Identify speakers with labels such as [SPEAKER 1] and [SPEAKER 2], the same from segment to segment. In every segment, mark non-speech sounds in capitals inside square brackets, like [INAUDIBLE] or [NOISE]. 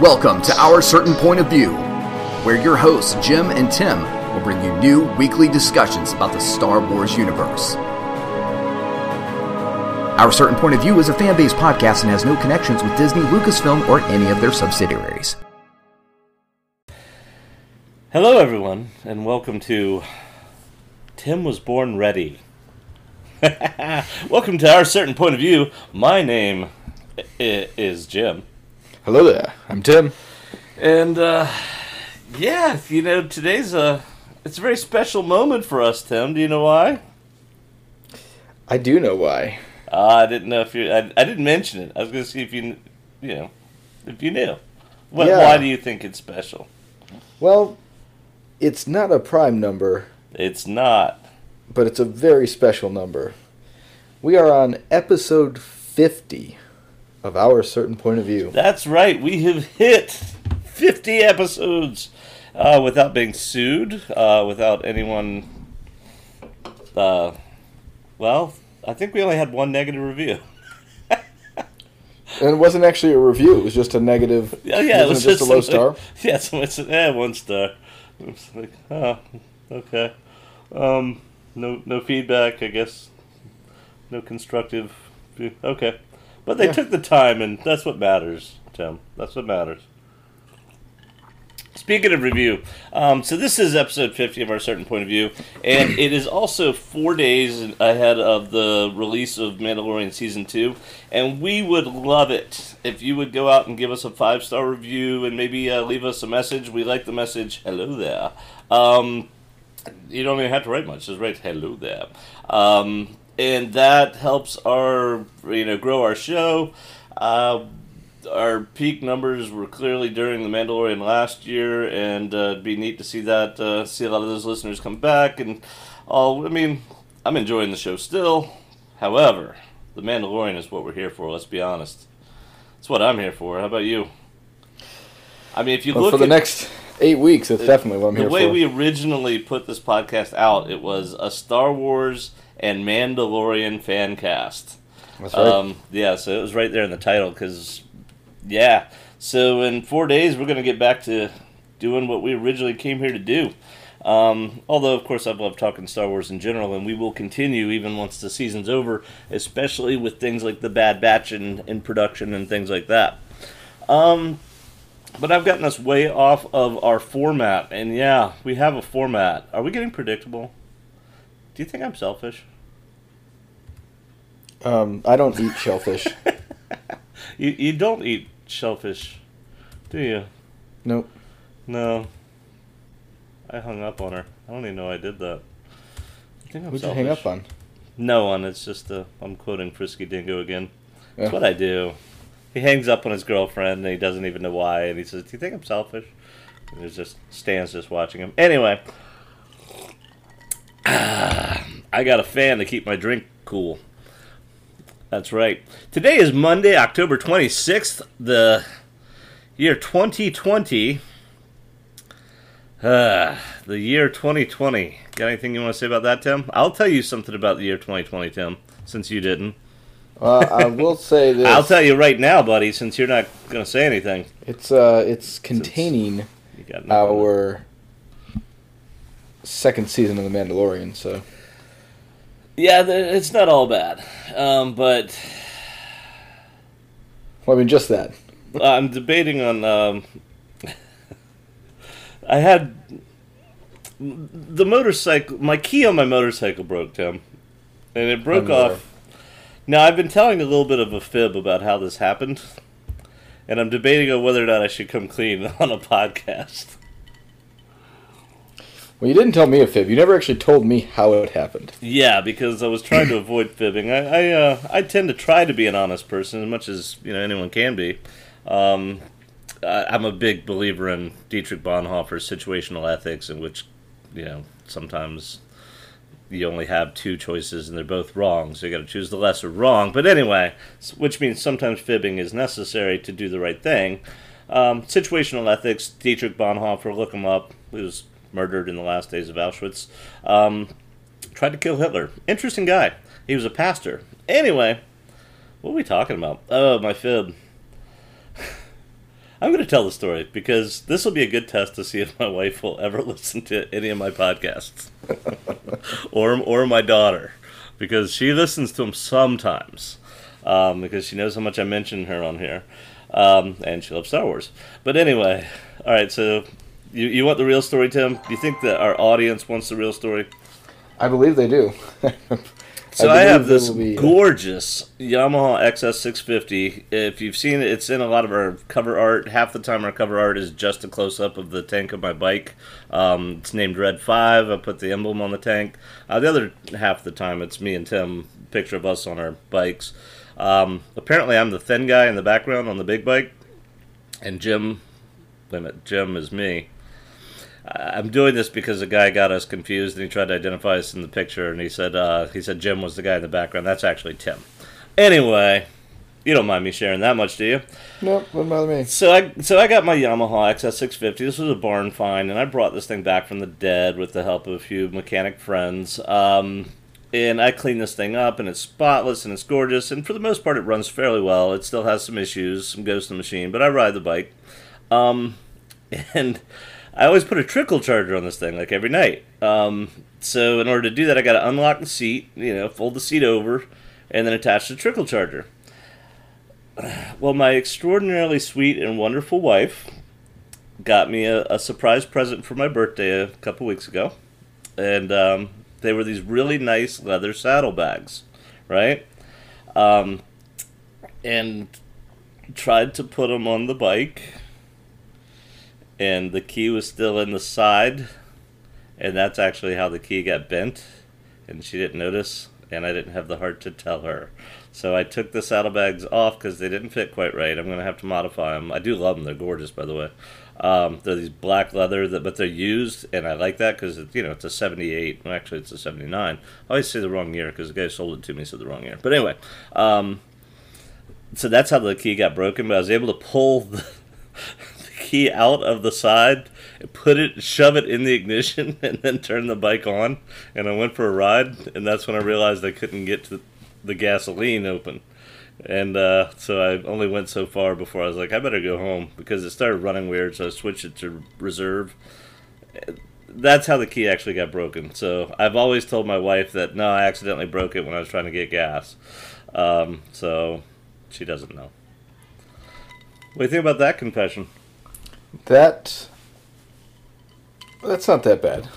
[SPEAKER 1] Welcome to Our Certain Point of View, where your hosts, Jim and Tim, will bring you new weekly discussions about the Star Wars universe. Our Certain Point of View is a fan based podcast and has no connections with Disney, Lucasfilm, or any of their subsidiaries.
[SPEAKER 2] Hello, everyone, and welcome to Tim Was Born Ready. [LAUGHS] welcome to Our Certain Point of View. My name is Jim.
[SPEAKER 3] Hello there, I'm Tim.
[SPEAKER 2] And, uh, yeah, you know, today's a. It's a very special moment for us, Tim. Do you know why?
[SPEAKER 3] I do know why.
[SPEAKER 2] Uh, I didn't know if you. I, I didn't mention it. I was going to see if you, you know, if you knew. What,
[SPEAKER 3] Yeah.
[SPEAKER 2] Why do you think it's special?
[SPEAKER 3] Well, it's not a prime number,
[SPEAKER 2] It's not.
[SPEAKER 3] but it's a very special number. We are on episode 50 of Our Certain Point of View.
[SPEAKER 2] That's right. We have hit 50 episodes uh, without being sued, uh, without anyone. Uh, well, I think we only had one negative review.
[SPEAKER 3] And it wasn't actually a review, it was just a negative. [LAUGHS]
[SPEAKER 2] Yeah, yeah, it was
[SPEAKER 3] just, a low star.
[SPEAKER 2] Yeah, someone said, "Yeah, one star." It's like, oh, okay. Um, no, no feedback. I guess. No constructive. Okay, but they
[SPEAKER 3] Yeah.
[SPEAKER 2] took the time, and that's what matters, Tim. That's what matters. Speaking of review, um, so this is episode 50 of our certain point of view, and it is also four days ahead of the release of Mandalorian season two. And we would love it if you would go out and give us a five star review and maybe uh, leave us a message. We like the message, hello there. Um, you don't even have to write much, just write hello there. Um, and that helps our, you know, grow our show. Uh, our peak numbers were clearly during the Mandalorian last year, and uh, it'd be neat to see that uh, see a lot of those listeners come back. And all, I mean, I'm enjoying the show still. However, the Mandalorian is what we're here for. Let's be honest. That's what I'm here for. How about you? I mean, if you
[SPEAKER 3] Well,
[SPEAKER 2] look
[SPEAKER 3] for the
[SPEAKER 2] at
[SPEAKER 3] next eight weeks, that's definitely what I'm
[SPEAKER 2] the
[SPEAKER 3] here
[SPEAKER 2] way we originally put this podcast out, it was a Star Wars and Mandalorian fan cast.
[SPEAKER 3] That's right.
[SPEAKER 2] Um, yeah, so it was right there in the title because, yeah. So in four days, we're going to get back to doing what we originally came here to do. Um, although, of course, I've loved talking Star Wars in general, and we will continue even once the season's over, especially with things like the Bad Batch in, in production and things like that. Um, but I've gotten us way off of our format, and yeah, we have a format. Are we getting predictable? Do you think I'm selfish?
[SPEAKER 3] um, I don't eat shellfish. [LAUGHS]
[SPEAKER 2] You you don't eat shellfish, do you?
[SPEAKER 3] nope.
[SPEAKER 2] No. I hung up on her. I don't even know I did that. I think I'm
[SPEAKER 3] Who'd you hang up on?
[SPEAKER 2] No one. It's just uh, I'm quoting Frisky Dingo again.
[SPEAKER 3] Yeah.
[SPEAKER 2] That's what I do. He hangs up on his girlfriend and he doesn't even know why. And he says, "Do you think I'm selfish?" And he just stands just watching him. Anyway, [SIGHS] I got a fan to keep my drink cool. That's right. Today is Monday, October 26th, the year 2020. Uh, [SIGHS] the year 2020. Got anything you want to say about that, Tim? I'll tell you something about the year 2020, Tim, since you didn't.
[SPEAKER 3] Uh, I will say [LAUGHS] this.
[SPEAKER 2] I'll tell you right now, buddy, since you're not going to say anything.
[SPEAKER 3] It's uh, it's containing
[SPEAKER 2] You got nothing.
[SPEAKER 3] our second season of The Mandalorian. So
[SPEAKER 2] Yeah, it's not all bad. Um, but
[SPEAKER 3] well, I mean, just that.
[SPEAKER 2] I'm debating on. Um, [LAUGHS] I had the motorcycle. My key on my motorcycle broke, Tim, and it broke
[SPEAKER 3] I'm aware.
[SPEAKER 2] Now I've been telling a little bit of a fib about how this happened, and I'm debating on whether or not I should come clean [LAUGHS] on a podcast.
[SPEAKER 3] Well, you didn't tell me a fib. You never actually told me how it happened.
[SPEAKER 2] Yeah, because I was trying to [CLEARS THROAT] avoid fibbing. I I, uh, I tend to try to be an honest person as much as you know anyone can be. Um, I, I'm a big believer in Dietrich Bonhoeffer's situational ethics, in which you know sometimes you only have two choices and they're both wrong, so you got to choose the lesser wrong. But anyway, which means sometimes fibbing is necessary to do the right thing. Um, situational ethics, Dietrich Bonhoeffer, look him up. He was murdered in the last days of Auschwitz. Um, tried to kill Hitler. Interesting guy. He was a pastor. Anyway, what are we talking about? Oh, my fib. I'm going to tell the story because this will be a good test to see if my wife will ever [LAUGHS] listen to any of my podcasts, [LAUGHS] or or my daughter, because she listens to them sometimes, um, because she knows how much I mention her on here, um, and she loves Star Wars. But anyway, all right. So you you want the real story, Tim? Do you think that our audience wants the real story?
[SPEAKER 3] I believe they do. [LAUGHS]
[SPEAKER 2] So I, have this
[SPEAKER 3] be,
[SPEAKER 2] gorgeous Yamaha XS650. If you've seen it, it's in a lot of our cover art. Half the time, our cover art is just a close up of the tank of my bike. Um, it's named Red 5. I put the emblem on the tank. Uh, the other half of the time, it's me and Tim, picture of us on our bikes. Um, apparently, I'm the thin guy in the background on the big bike, and Jim, wait a minute, Jim is me. I'm doing this because a guy got us confused and he tried to identify us in the picture and he said uh, he said Jim was the guy in the background. That's actually Tim. Anyway, you don't mind me sharing that much, do you?
[SPEAKER 3] Nope, wouldn't bother me.
[SPEAKER 2] So I so I got my Yamaha XS650. This was a barn find, and I brought this thing back from the dead with the help of a few mechanic friends. Um, and I cleaned this thing up, and it's spotless and it's gorgeous. And for the most part, it runs fairly well. It still has some issues, some ghost in the machine, but I ride the bike. Um, [LAUGHS] and I always put a trickle charger on this thing, like every night. Um, so in order to do that, I got to unlock the seat, you know, fold the seat over, and then attach the trickle charger. [SIGHS] Well, my extraordinarily sweet and wonderful wife got me a, a surprise present for my birthday a couple weeks ago, and um, they were these really nice leather saddlebags, right? Um, and tried to put them on the bike and the key was still in the side, and that's actually how the key got bent, and she didn't notice, and I didn't have the heart to tell her. So I took the saddlebags off because they didn't fit quite right. I'm gonna have to modify them. I do love them; they're gorgeous, by the way. Um, they're these black leather, that, but they're used, and I like that because you know it's a '78. Well, actually, it's a '79. I always say the wrong year because the guy sold it to me said the wrong year. But anyway, um, so that's how the key got broken. But I was able to pull the, key out of the side, put it, shove it in the ignition, [LAUGHS] and then turn the bike on. And I went for a ride, and that's when I realized I couldn't get to the gasoline open. And uh, so I only went so far before I was like, I better go home because it started running weird. So I switched it to reserve. That's how the key actually got broken. So I've always told my wife that no, I accidentally broke it when I was trying to get gas. Um, so she doesn't know. What do you think about that confession?
[SPEAKER 3] That. That's not that bad.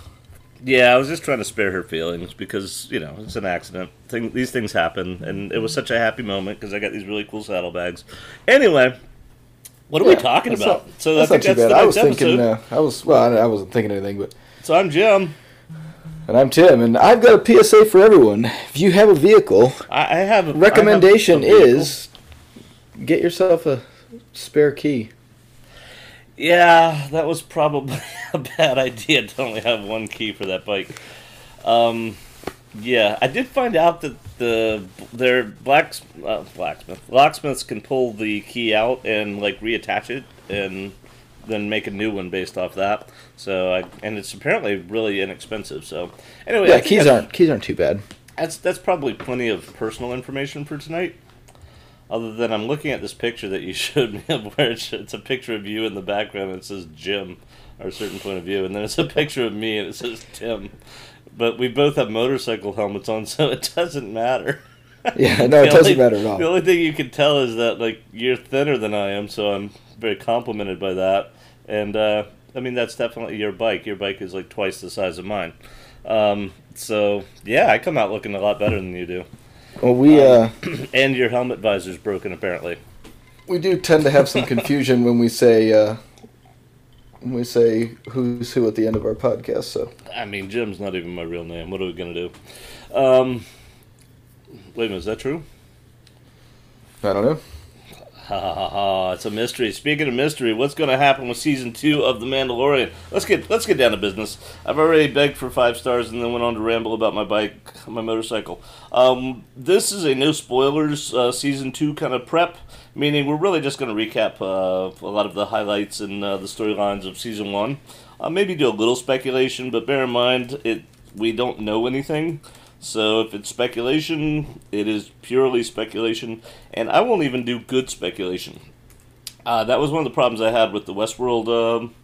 [SPEAKER 2] Yeah, I was just trying to spare her feelings because you know it's an accident. Thing, these things happen, and it was such a happy moment because I got these really cool saddlebags. Anyway, what are we talking about?
[SPEAKER 3] Not,
[SPEAKER 2] so
[SPEAKER 3] that's
[SPEAKER 2] I
[SPEAKER 3] not too
[SPEAKER 2] that's
[SPEAKER 3] bad. I was thinking. Uh, I was well. I, I wasn't thinking anything, but
[SPEAKER 2] so I'm Jim.
[SPEAKER 3] and I'm Tim, and I've got a PSA for everyone. If you have a vehicle,
[SPEAKER 2] I, I have a
[SPEAKER 3] recommendation
[SPEAKER 2] I have
[SPEAKER 3] is get yourself a spare key.
[SPEAKER 2] Yeah, that was probably [LAUGHS] a bad idea [LAUGHS] to only have one key for that bike. Um, yeah, I did find out that the their blacks uh, blacksmith locksmiths can pull the key out and like reattach it and then make a new one based off that. So I and it's apparently really inexpensive. So anyway,
[SPEAKER 3] Yeah, keys aren't keys aren't too bad.
[SPEAKER 2] that's that's probably plenty of personal information for tonight. Other than I'm looking at this picture that you [LAUGHS] showed me of where it's, it's a picture of you in the background and it says Jim, or a certain point of view, and then it's a picture of me and it says Tim. But we both have motorcycle helmets on, [LAUGHS] so it doesn't matter.
[SPEAKER 3] Yeah, [LAUGHS] no, it doesn't
[SPEAKER 2] only-
[SPEAKER 3] matter at all.
[SPEAKER 2] The only thing you can tell is that like you're thinner than I am, so I'm very complimented by that. And uh, I mean that's definitely your bike. Your bike is like twice the size of mine. Um, so yeah, I come out looking a lot better than you do.
[SPEAKER 3] Well, we uh, [CLEARS THROAT]
[SPEAKER 2] And your helmet visor's broken apparently.
[SPEAKER 3] we do tend to have some confusion when we say uh, when we say who's who at the end of our podcast. So
[SPEAKER 2] I mean, Jim's not even my real name. What are we gonna do? Um, wait a minute, is that true?
[SPEAKER 3] I don't know.
[SPEAKER 2] Ha ha ha ha! It's a mystery. Speaking of mystery, what's going to happen with season two of The Mandalorian? Let's get let's get down to business. I've already begged for five stars and then went on to ramble about my bike, my motorcycle. Um, this is a no spoilers uh, season two kind of prep, meaning we're really just going to recap uh, a lot of the highlights and uh, the storylines of season one. Uh, maybe do a little speculation, but bear in mind it we don't know anything. So if it's speculation, it is purely speculation, and I won't even do good speculation. Uh, that was one of the problems I had with the Westworld um,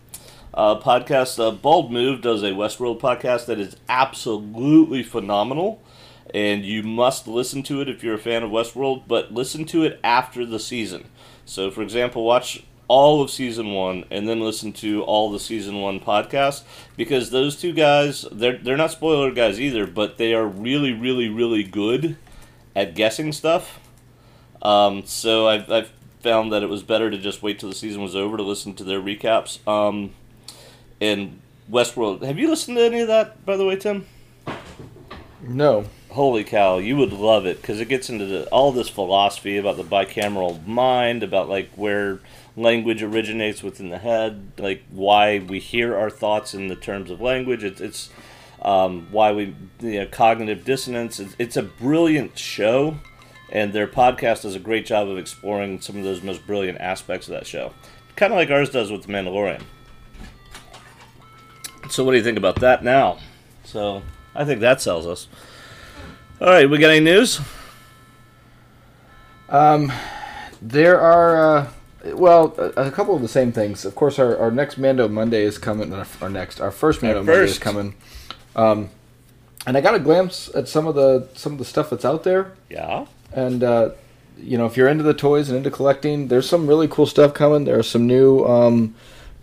[SPEAKER 2] uh, podcast. Uh, Bald Move does a Westworld podcast that is absolutely phenomenal, and you must listen to it if you're a fan of Westworld. But listen to it after the season. So, for example, watch all of season one and then listen to all the season one podcasts because those two guys they're they're not spoiler guys either, but they are really really really good at guessing stuff. Um, so I've, I've found that it was better to just wait till the season was over to listen to their recaps. Um, and Westworld, have you listened to any of that, by the way, Tim?
[SPEAKER 3] No.
[SPEAKER 2] Holy cow, you would love it because it gets into the, all this philosophy about the bicameral mind, about like where language originates within the head, like why we hear our thoughts in the terms of language. It's, it's um, why we you know, cognitive dissonance. It's, it's a brilliant show and their podcast does a great job of exploring some of those most brilliant aspects of that show. Kind of like ours does with The Mandalorian. So, what do you think about that now? So, I think that sells us. All right, we got any news?
[SPEAKER 3] Um, there are, uh, well, a, a couple of the same things. Of course, our, our next Mando Monday is coming. Our, our next, our first Mando
[SPEAKER 2] Our
[SPEAKER 3] Monday is coming. Um, and I got a glimpse at some of the some of the stuff that's out there.
[SPEAKER 2] Yeah.
[SPEAKER 3] And uh, you know, if you're into the toys and into collecting, there's some really cool stuff coming. There are some new um,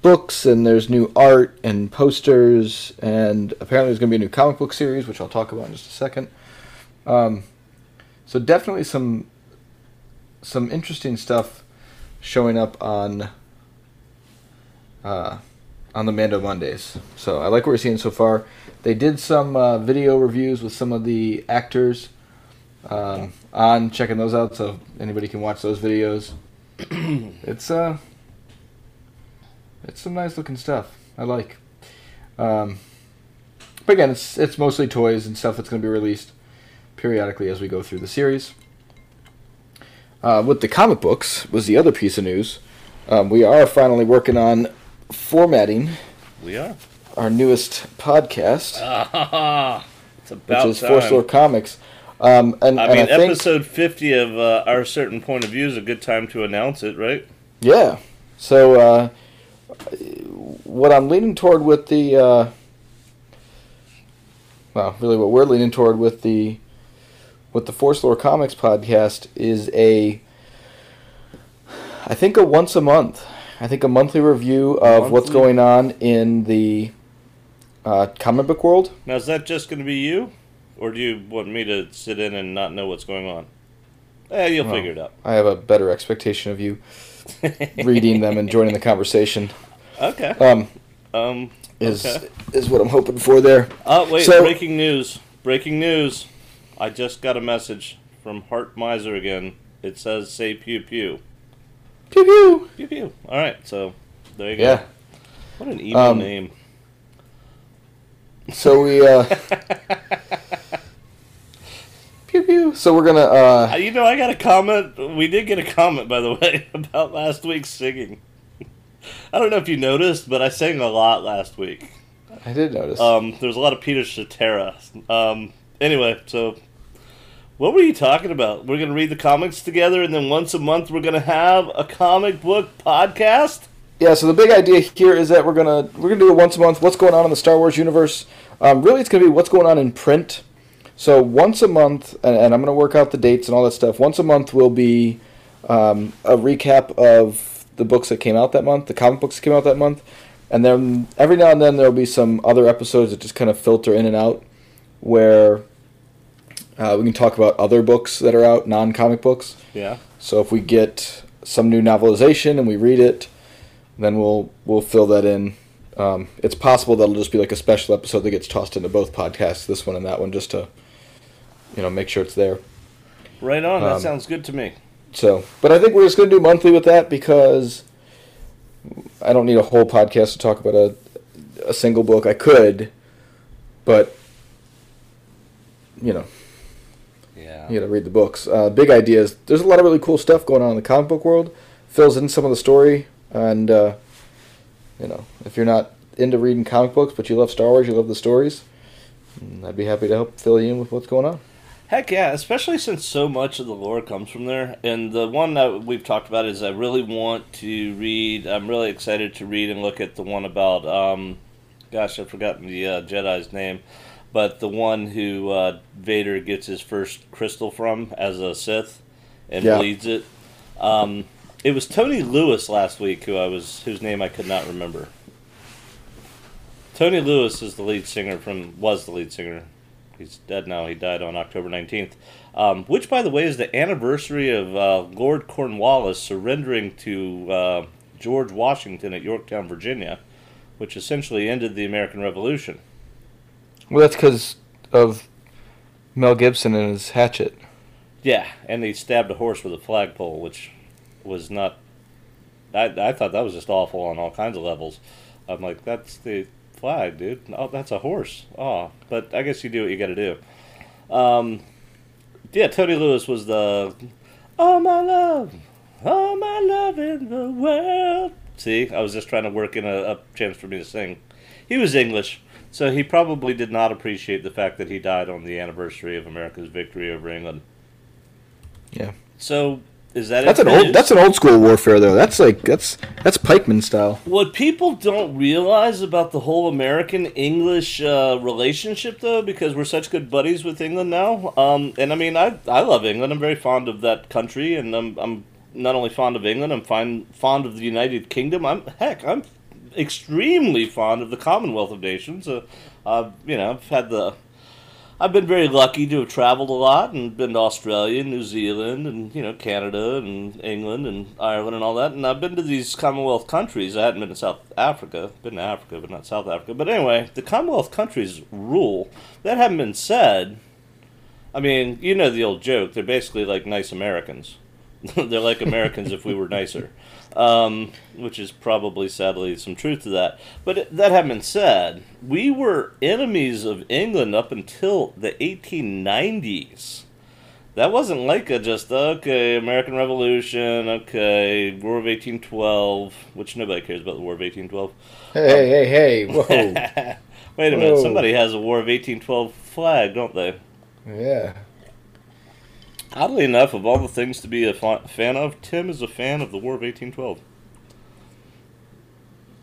[SPEAKER 3] books, and there's new art and posters, and apparently there's going to be a new comic book series, which I'll talk about in just a second. Um, so definitely some some interesting stuff showing up on uh, on the Mando Mondays. So I like what we're seeing so far. They did some uh, video reviews with some of the actors um, on checking those out, so anybody can watch those videos. [COUGHS] it's uh, it's some nice looking stuff. I like. Um, but again, it's it's mostly toys and stuff that's going to be released periodically as we go through the series. Uh, with the comic books was the other piece of news. Um, we are finally working on formatting
[SPEAKER 2] We are.
[SPEAKER 3] our newest podcast,
[SPEAKER 2] Ah, [LAUGHS] it's about
[SPEAKER 3] which is
[SPEAKER 2] time.
[SPEAKER 3] Force Lore Comics. Um, and,
[SPEAKER 2] I
[SPEAKER 3] and
[SPEAKER 2] mean,
[SPEAKER 3] I
[SPEAKER 2] episode 50 of uh, Our Certain Point of View is a good time to announce it, right?
[SPEAKER 3] Yeah. So uh, what I'm leaning toward with the uh, well, really what we're leaning toward with the with the Force Lore Comics podcast is a I think a once a month. I think a monthly review of what's going on in the uh, comic book world.
[SPEAKER 2] Now, is that just going to be you? Or do you want me to sit in and not know what's going on? Eh, you'll
[SPEAKER 3] Well,
[SPEAKER 2] figure it out.
[SPEAKER 3] I have a better expectation of you reading them and joining the conversation. [LAUGHS]
[SPEAKER 2] Okay.
[SPEAKER 3] Um,
[SPEAKER 2] Um.
[SPEAKER 3] is
[SPEAKER 2] Okay.
[SPEAKER 3] is what I'm hoping for there.
[SPEAKER 2] Oh wait!
[SPEAKER 3] So-
[SPEAKER 2] breaking news! Breaking news! I just got a message from Heart Miser again. It says "Say pew pew
[SPEAKER 3] Pew pew.
[SPEAKER 2] pew pew." All right, so there you go.
[SPEAKER 3] Yeah.
[SPEAKER 2] What an evil
[SPEAKER 3] Um,
[SPEAKER 2] name.
[SPEAKER 3] So we uh [LAUGHS] pew pew. So we're gonna
[SPEAKER 2] Uh,
[SPEAKER 3] uh
[SPEAKER 2] You know, I got a comment. We did get a comment, by the [LAUGHS] way, about last week's singing. [LAUGHS] I don't know if you noticed, but I sang a lot last week.
[SPEAKER 3] I did notice.
[SPEAKER 2] Um, there was a lot of Peter Cetera. Um, anyway, so what were you talking about? We're gonna read the comics together, and then once a month we're gonna have a comic book podcast.
[SPEAKER 3] yeah, so the big idea here is that we're gonna we're gonna do it once a month. What's going on in the Star Wars universe? Um, really, it's gonna be what's going on in print. So once a month, and, and I'm gonna work out the dates and all that stuff. Once a month will be um, a recap of the books that came out that month, the comic books that came out that month, and then every now and then there'll be some other episodes that just kind of filter in and out, where uh, we can talk about other books that are out, non-comic books.
[SPEAKER 2] Yeah.
[SPEAKER 3] So if we get some new novelization and we read it, then we'll we'll fill that in. Um, it's possible that'll just be like a special episode that gets tossed into both podcasts, this one and that one, just to you know make sure it's there.
[SPEAKER 2] Right on. that
[SPEAKER 3] Um,
[SPEAKER 2] sounds good to me.
[SPEAKER 3] So, but I think we're just going to do monthly with that because I don't need a whole podcast to talk about a a single book. I could, but you know,
[SPEAKER 2] Yeah.
[SPEAKER 3] you got to read the books. Uh, big idea is there's a lot of really cool stuff going on in the comic book world. Fills in some of the story, and uh, you know, if you're not into reading comic books but you love Star Wars, you love the stories, mm, I'd be happy to help fill you in with what's going on.
[SPEAKER 2] Heck yeah, especially since so much of the lore comes from there. And the one that we've talked about is I really want to read. I'm really excited to read and look at the one about. Um, gosh, I've forgotten the uh, Jedi's name, but the one who uh, Vader gets his first crystal from as a Sith and
[SPEAKER 3] Yeah.
[SPEAKER 2] leads it. Um, it was Tony Lewis last week who I was whose name I could not remember. Tony Lewis is the lead singer from was the lead singer. He's dead now. He died on October nineteenth, um, which, by the way, is the anniversary of uh, Lord Cornwallis surrendering to uh, George Washington at Yorktown, Virginia, which essentially ended the American Revolution.
[SPEAKER 3] Well, that's because of Mel Gibson and his hatchet.
[SPEAKER 2] Yeah, and he stabbed a horse with a flagpole, which was not. I, I thought that was just awful on all kinds of levels. I'm like, that's the flag, dude. Oh, that's a horse. Oh, but I guess you do what you got to do. Um, yeah, Tony Lewis was the. Oh my love, oh my love in the world. See, I was just trying to work in a, a chance for me to sing. He was English, so he probably did not appreciate the fact that he died on the anniversary of America's victory over England.
[SPEAKER 3] Yeah.
[SPEAKER 2] So is that
[SPEAKER 3] That's an old. That's an old school warfare, though. That's like that's that's pikeman style.
[SPEAKER 2] What people don't realize about the whole American English uh, relationship, though, because we're such good buddies with England now, um, and I mean, I I love England. I'm very fond of that country, and I'm I'm not only fond of England, I'm fond fond of the United Kingdom. I'm heck, I'm extremely fond of the Commonwealth of Nations. Uh, uh, you know, I've had the I've been very lucky to have traveled a lot and been to Australia, New Zealand, and you know Canada and England and Ireland and all that. And I've been to these Commonwealth countries. I hadn't been to South Africa. Been to Africa, but not South Africa. But anyway, the Commonwealth countries rule. That having been said, I mean, you know the old joke. They're basically like nice Americans. [LAUGHS] They're like Americans if we were nicer, [LAUGHS] um, which is probably sadly some truth to that. But that having been said, we were enemies of England up until the 1890s. That wasn't like a just okay American Revolution, okay War of 1812, which nobody cares about the War of 1812.
[SPEAKER 3] Hey, hey, hey! Whoa! [LAUGHS]
[SPEAKER 2] Wait a minute,
[SPEAKER 3] Whoa.
[SPEAKER 2] somebody has a War of 1812 flag, don't they?
[SPEAKER 3] yeah.
[SPEAKER 2] Oddly enough, of all the things to be a fa- fan of, Tim is a fan of the War of 1812.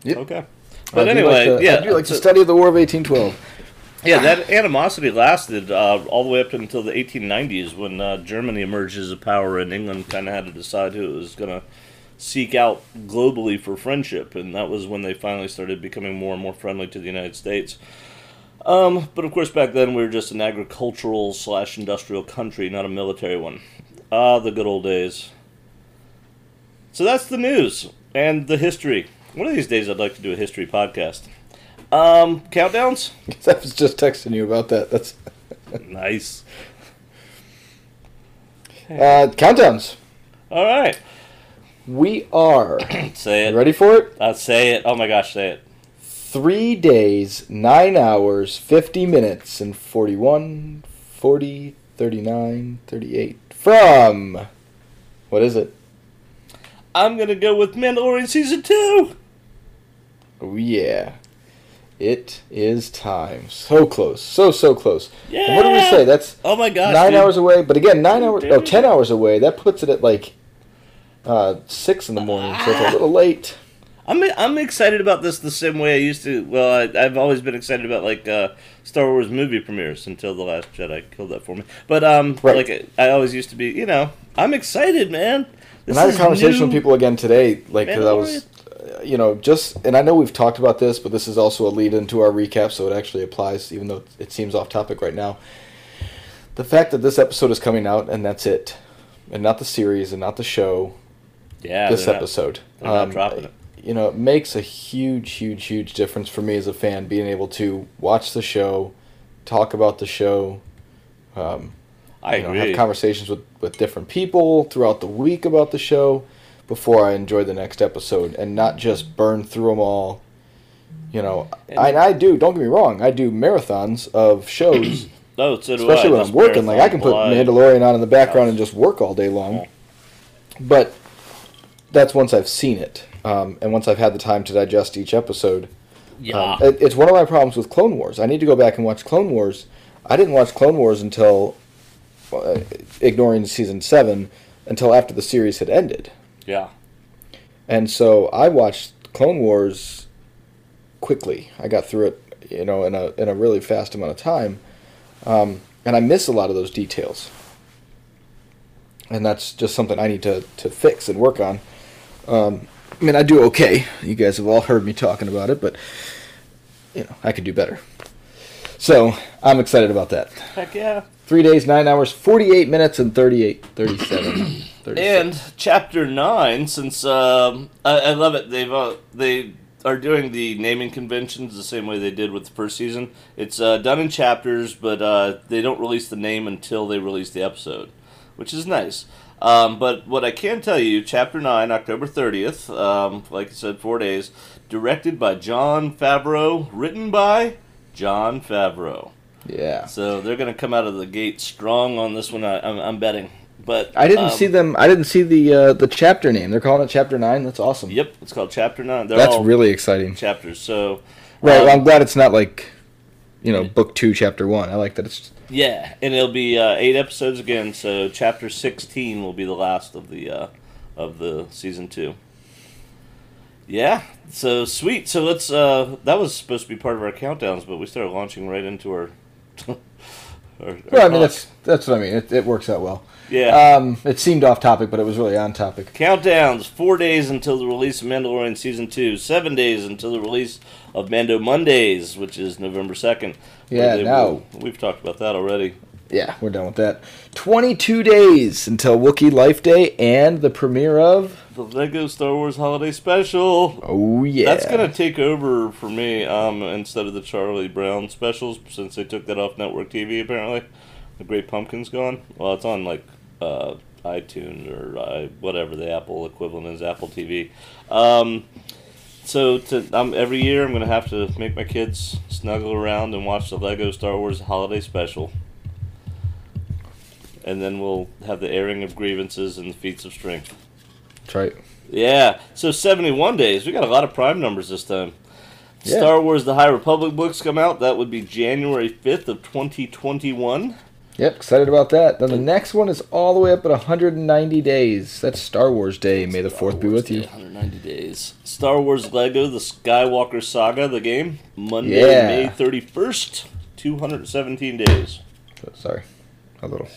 [SPEAKER 3] Yep.
[SPEAKER 2] Okay. But
[SPEAKER 3] do
[SPEAKER 2] anyway,
[SPEAKER 3] like the,
[SPEAKER 2] yeah.
[SPEAKER 3] I do like the
[SPEAKER 2] so-
[SPEAKER 3] study of the War of 1812.
[SPEAKER 2] yeah, that animosity lasted uh, all the way up until the 1890s when uh, Germany emerged as a power and England kind of had to decide who it was going to seek out globally for friendship. And that was when they finally started becoming more and more friendly to the United States. Um, but of course, back then we were just an agricultural slash industrial country, not a military one. Ah, the good old days. So that's the news and the history. One of these days, I'd like to do a history podcast. Um, countdowns. [LAUGHS]
[SPEAKER 3] I was just texting you about that. That's [LAUGHS]
[SPEAKER 2] nice.
[SPEAKER 3] uh, countdowns.
[SPEAKER 2] All right,
[SPEAKER 3] We are [COUGHS]
[SPEAKER 2] say
[SPEAKER 3] you
[SPEAKER 2] it.
[SPEAKER 3] ready for it.
[SPEAKER 2] I'll say it. Oh my gosh, say it.
[SPEAKER 3] Three days, nine hours, 50 minutes, and 41, 40, 39, 38. From. What is it?
[SPEAKER 2] I'm gonna go with Mandalorian season two.
[SPEAKER 3] Oh, yeah. It is time. So close. So, so close.
[SPEAKER 2] Yeah.
[SPEAKER 3] And what did we say? That's
[SPEAKER 2] Oh my gosh,
[SPEAKER 3] nine
[SPEAKER 2] dude.
[SPEAKER 3] hours away. But again, nine hours.
[SPEAKER 2] Dude.
[SPEAKER 3] ten hours away. That puts it at like uh, six in the morning. So it's a little late.
[SPEAKER 2] I'm I'm excited about this the same way I used to. Well, I, I've always been excited about like uh, Star Wars movie premieres until the Last Jedi killed that for me. But um,
[SPEAKER 3] Right.
[SPEAKER 2] like I always used to be. You know, I'm excited, man. This
[SPEAKER 3] and I had a conversation with people again today, like 'cause I was, uh, you know, just and I know we've talked about this, but this is also a lead into our recap, so it actually applies, even though it seems off topic right now. The fact that this episode is coming out and that's it, and not the series and not the show,
[SPEAKER 2] Yeah,
[SPEAKER 3] this episode,
[SPEAKER 2] not
[SPEAKER 3] um,
[SPEAKER 2] dropping it.
[SPEAKER 3] You know, it makes a huge, huge, huge difference for me as a fan being able to watch the show, talk about the show. Um,
[SPEAKER 2] I
[SPEAKER 3] you know, have conversations with, with different people throughout the week about the show before I enjoy the next episode and not just burn through them all. You know,
[SPEAKER 2] And-
[SPEAKER 3] and I do. Don't get me wrong. I do marathons of shows, [CLEARS THROAT]
[SPEAKER 2] oh, so
[SPEAKER 3] especially
[SPEAKER 2] I.
[SPEAKER 3] when I'm working. Like I can put. Mandalorian on in the background and just work all day long.
[SPEAKER 2] Yeah.
[SPEAKER 3] But that's once I've seen it, um, and once I've had the time to digest each episode.
[SPEAKER 2] Yeah.
[SPEAKER 3] Um, it, it's one of my problems with Clone Wars. I need to go back and watch Clone Wars. I didn't watch Clone Wars until uh, ignoring season seven until after the series had ended.
[SPEAKER 2] Yeah.
[SPEAKER 3] And so I watched Clone Wars quickly. I got through it, you know, in a in a really fast amount of time, um, and I miss a lot of those details. And that's just something I need to, to fix and work on. Um, I mean, I do okay. You guys have all heard me talking about it, but you know, I could do better. So I'm excited about that.
[SPEAKER 2] Heck yeah.
[SPEAKER 3] Three days, nine hours, 48 minutes, and 38, 37. [CLEARS THROAT] 36.
[SPEAKER 2] And chapter nine, since um, I, I love it, they've uh, they are doing the naming conventions the same way they did with the first season. It's uh, done in chapters, but uh, they don't release the name until they release the episode, which is nice. Um, but what I can tell you, chapter nine, October thirtieth, um, like I said, four days, directed by Jon Favreau, written by Jon Favreau.
[SPEAKER 3] yeah.
[SPEAKER 2] So they're going to come out of the gate strong on this one. I, I'm, I'm betting. But
[SPEAKER 3] I didn't
[SPEAKER 2] um,
[SPEAKER 3] see them. I didn't see the uh, the chapter name. They're calling it Chapter Nine. That's awesome.
[SPEAKER 2] Yep, it's called Chapter Nine. They're
[SPEAKER 3] That's
[SPEAKER 2] all
[SPEAKER 3] really exciting.
[SPEAKER 2] chapters. So
[SPEAKER 3] Right.
[SPEAKER 2] um,
[SPEAKER 3] well, I'm glad it's not like, you know, book two, chapter one. I like that it's.
[SPEAKER 2] Yeah, and it'll be uh, eight episodes again. So Chapter sixteen will be the last of the uh, of the season two. Yeah, so sweet. So let's. Uh, that was supposed to be part of our countdowns, but we started launching right into our. [LAUGHS] our, our
[SPEAKER 3] Well, I mean,
[SPEAKER 2] talk.
[SPEAKER 3] that's that's what I mean. It, it works out well.
[SPEAKER 2] Yeah.
[SPEAKER 3] Um, it seemed off topic, but it was really on topic.
[SPEAKER 2] Countdowns: four days until the release of Mandalorian season two. Seven days until the release of Mando Mondays, which is November second.
[SPEAKER 3] Yeah, now-
[SPEAKER 2] we've talked about that already.
[SPEAKER 3] Yeah, we're done with that. 22 days until Wookiee Life Day and the premiere of.
[SPEAKER 2] The Lego Star Wars Holiday Special.
[SPEAKER 3] Oh yeah.
[SPEAKER 2] That's gonna take over for me. Um, instead of the Charlie Brown specials, since they took that off network TV. Apparently, the Great Pumpkin's gone. Well, it's on like uh, iTunes or uh, whatever the Apple equivalent is, Apple TV. Um, so to um, every year, I'm gonna have to make my kids snuggle around and watch the Lego Star Wars Holiday Special. And then we'll have the airing of grievances and the feats of strength.
[SPEAKER 3] That's right.
[SPEAKER 2] Yeah, so 71 days. We got a lot of prime numbers this time.
[SPEAKER 3] Yeah.
[SPEAKER 2] Star Wars The High Republic books come out. That would be January 5th of 2021.
[SPEAKER 3] Yep, excited about that. Then the next one is all the way up at 190 days. That's Star Wars Day. May the fourth be with you.
[SPEAKER 2] 190 days. Star Wars Lego The Skywalker Saga, the game. Monday,
[SPEAKER 3] Yeah.
[SPEAKER 2] May 31st. 217 days.
[SPEAKER 3] Oh, Sorry, a little.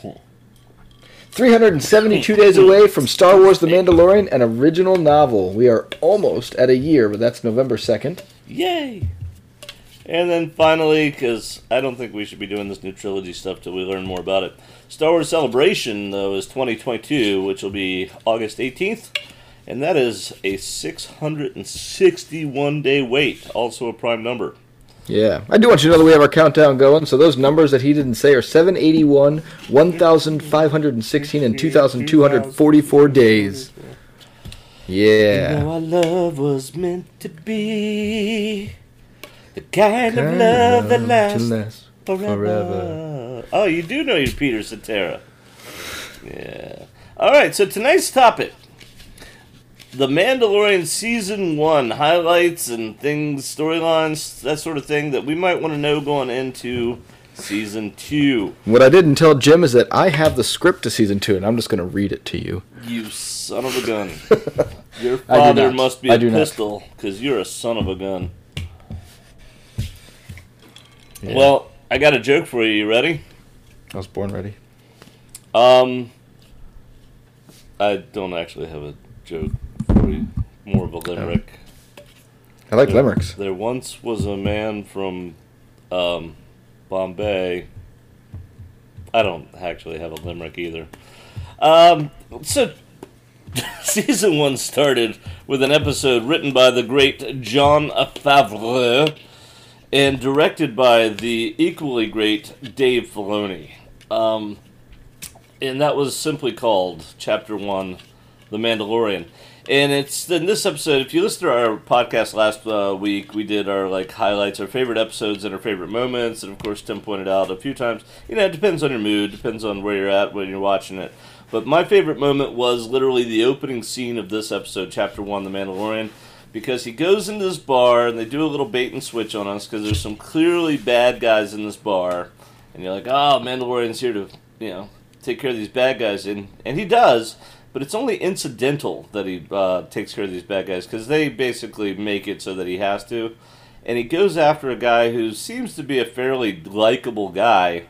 [SPEAKER 3] 372 days [LAUGHS] away from Star Wars The Mandalorian, an original novel. We are almost at a year, but that's November 2nd.
[SPEAKER 2] Yay! And then finally, because I don't think we should be doing this new trilogy stuff till we learn more about it. Star Wars Celebration, though, is 2022, which will be August 18th. And that is a 661 day wait, also a prime number.
[SPEAKER 3] Yeah, I do want you to know that we have our countdown going. So those numbers that he didn't say are 781, 1,516, and 2,244 days. Yeah.
[SPEAKER 2] our love was meant to be the kind,
[SPEAKER 3] Kind
[SPEAKER 2] of love that
[SPEAKER 3] to
[SPEAKER 2] lasts
[SPEAKER 3] last
[SPEAKER 2] forever.
[SPEAKER 3] forever.
[SPEAKER 2] Oh, you do know your Peter Cetera. Yeah. All right. So tonight's topic: The Mandalorian season one highlights and things, storylines, that sort of thing that we might want to know going into season two.
[SPEAKER 3] What I didn't tell Jim is that I have the script to season two, and I'm just going to read it to you.
[SPEAKER 2] You son of a gun! [LAUGHS] Your father must be a pistol because you're a son of a gun.
[SPEAKER 3] Yeah.
[SPEAKER 2] Well, I got a joke for you. You ready?
[SPEAKER 3] I was born ready.
[SPEAKER 2] Um, I don't actually have a joke for you. More of a limerick.
[SPEAKER 3] I like
[SPEAKER 2] There-
[SPEAKER 3] limericks.
[SPEAKER 2] There once was a man from um, Bombay. I don't actually have a limerick either. Um, so, [LAUGHS] season one started with an episode written by the great Jon Favreau and directed by the equally great Dave Filoni. Um, and that was simply called Chapter One, The Mandalorian. And it's in this episode. If you listen to our podcast last uh, week, we did our like highlights, our favorite episodes, and our favorite moments. And of course, Tim pointed out a few times. You know, it depends on your mood, depends on where you're at when you're watching it. But my favorite moment was literally the opening scene of this episode, Chapter One, The Mandalorian, because he goes into this bar and they do a little bait and switch on us because there's some clearly bad guys in this bar, and you're like, oh, Mandalorian's here to you know take care of these bad guys, and and he does, but it's only incidental that he uh, takes care of these bad guys because they basically make it so that he has to, and he goes after a guy who seems to be a fairly likable guy,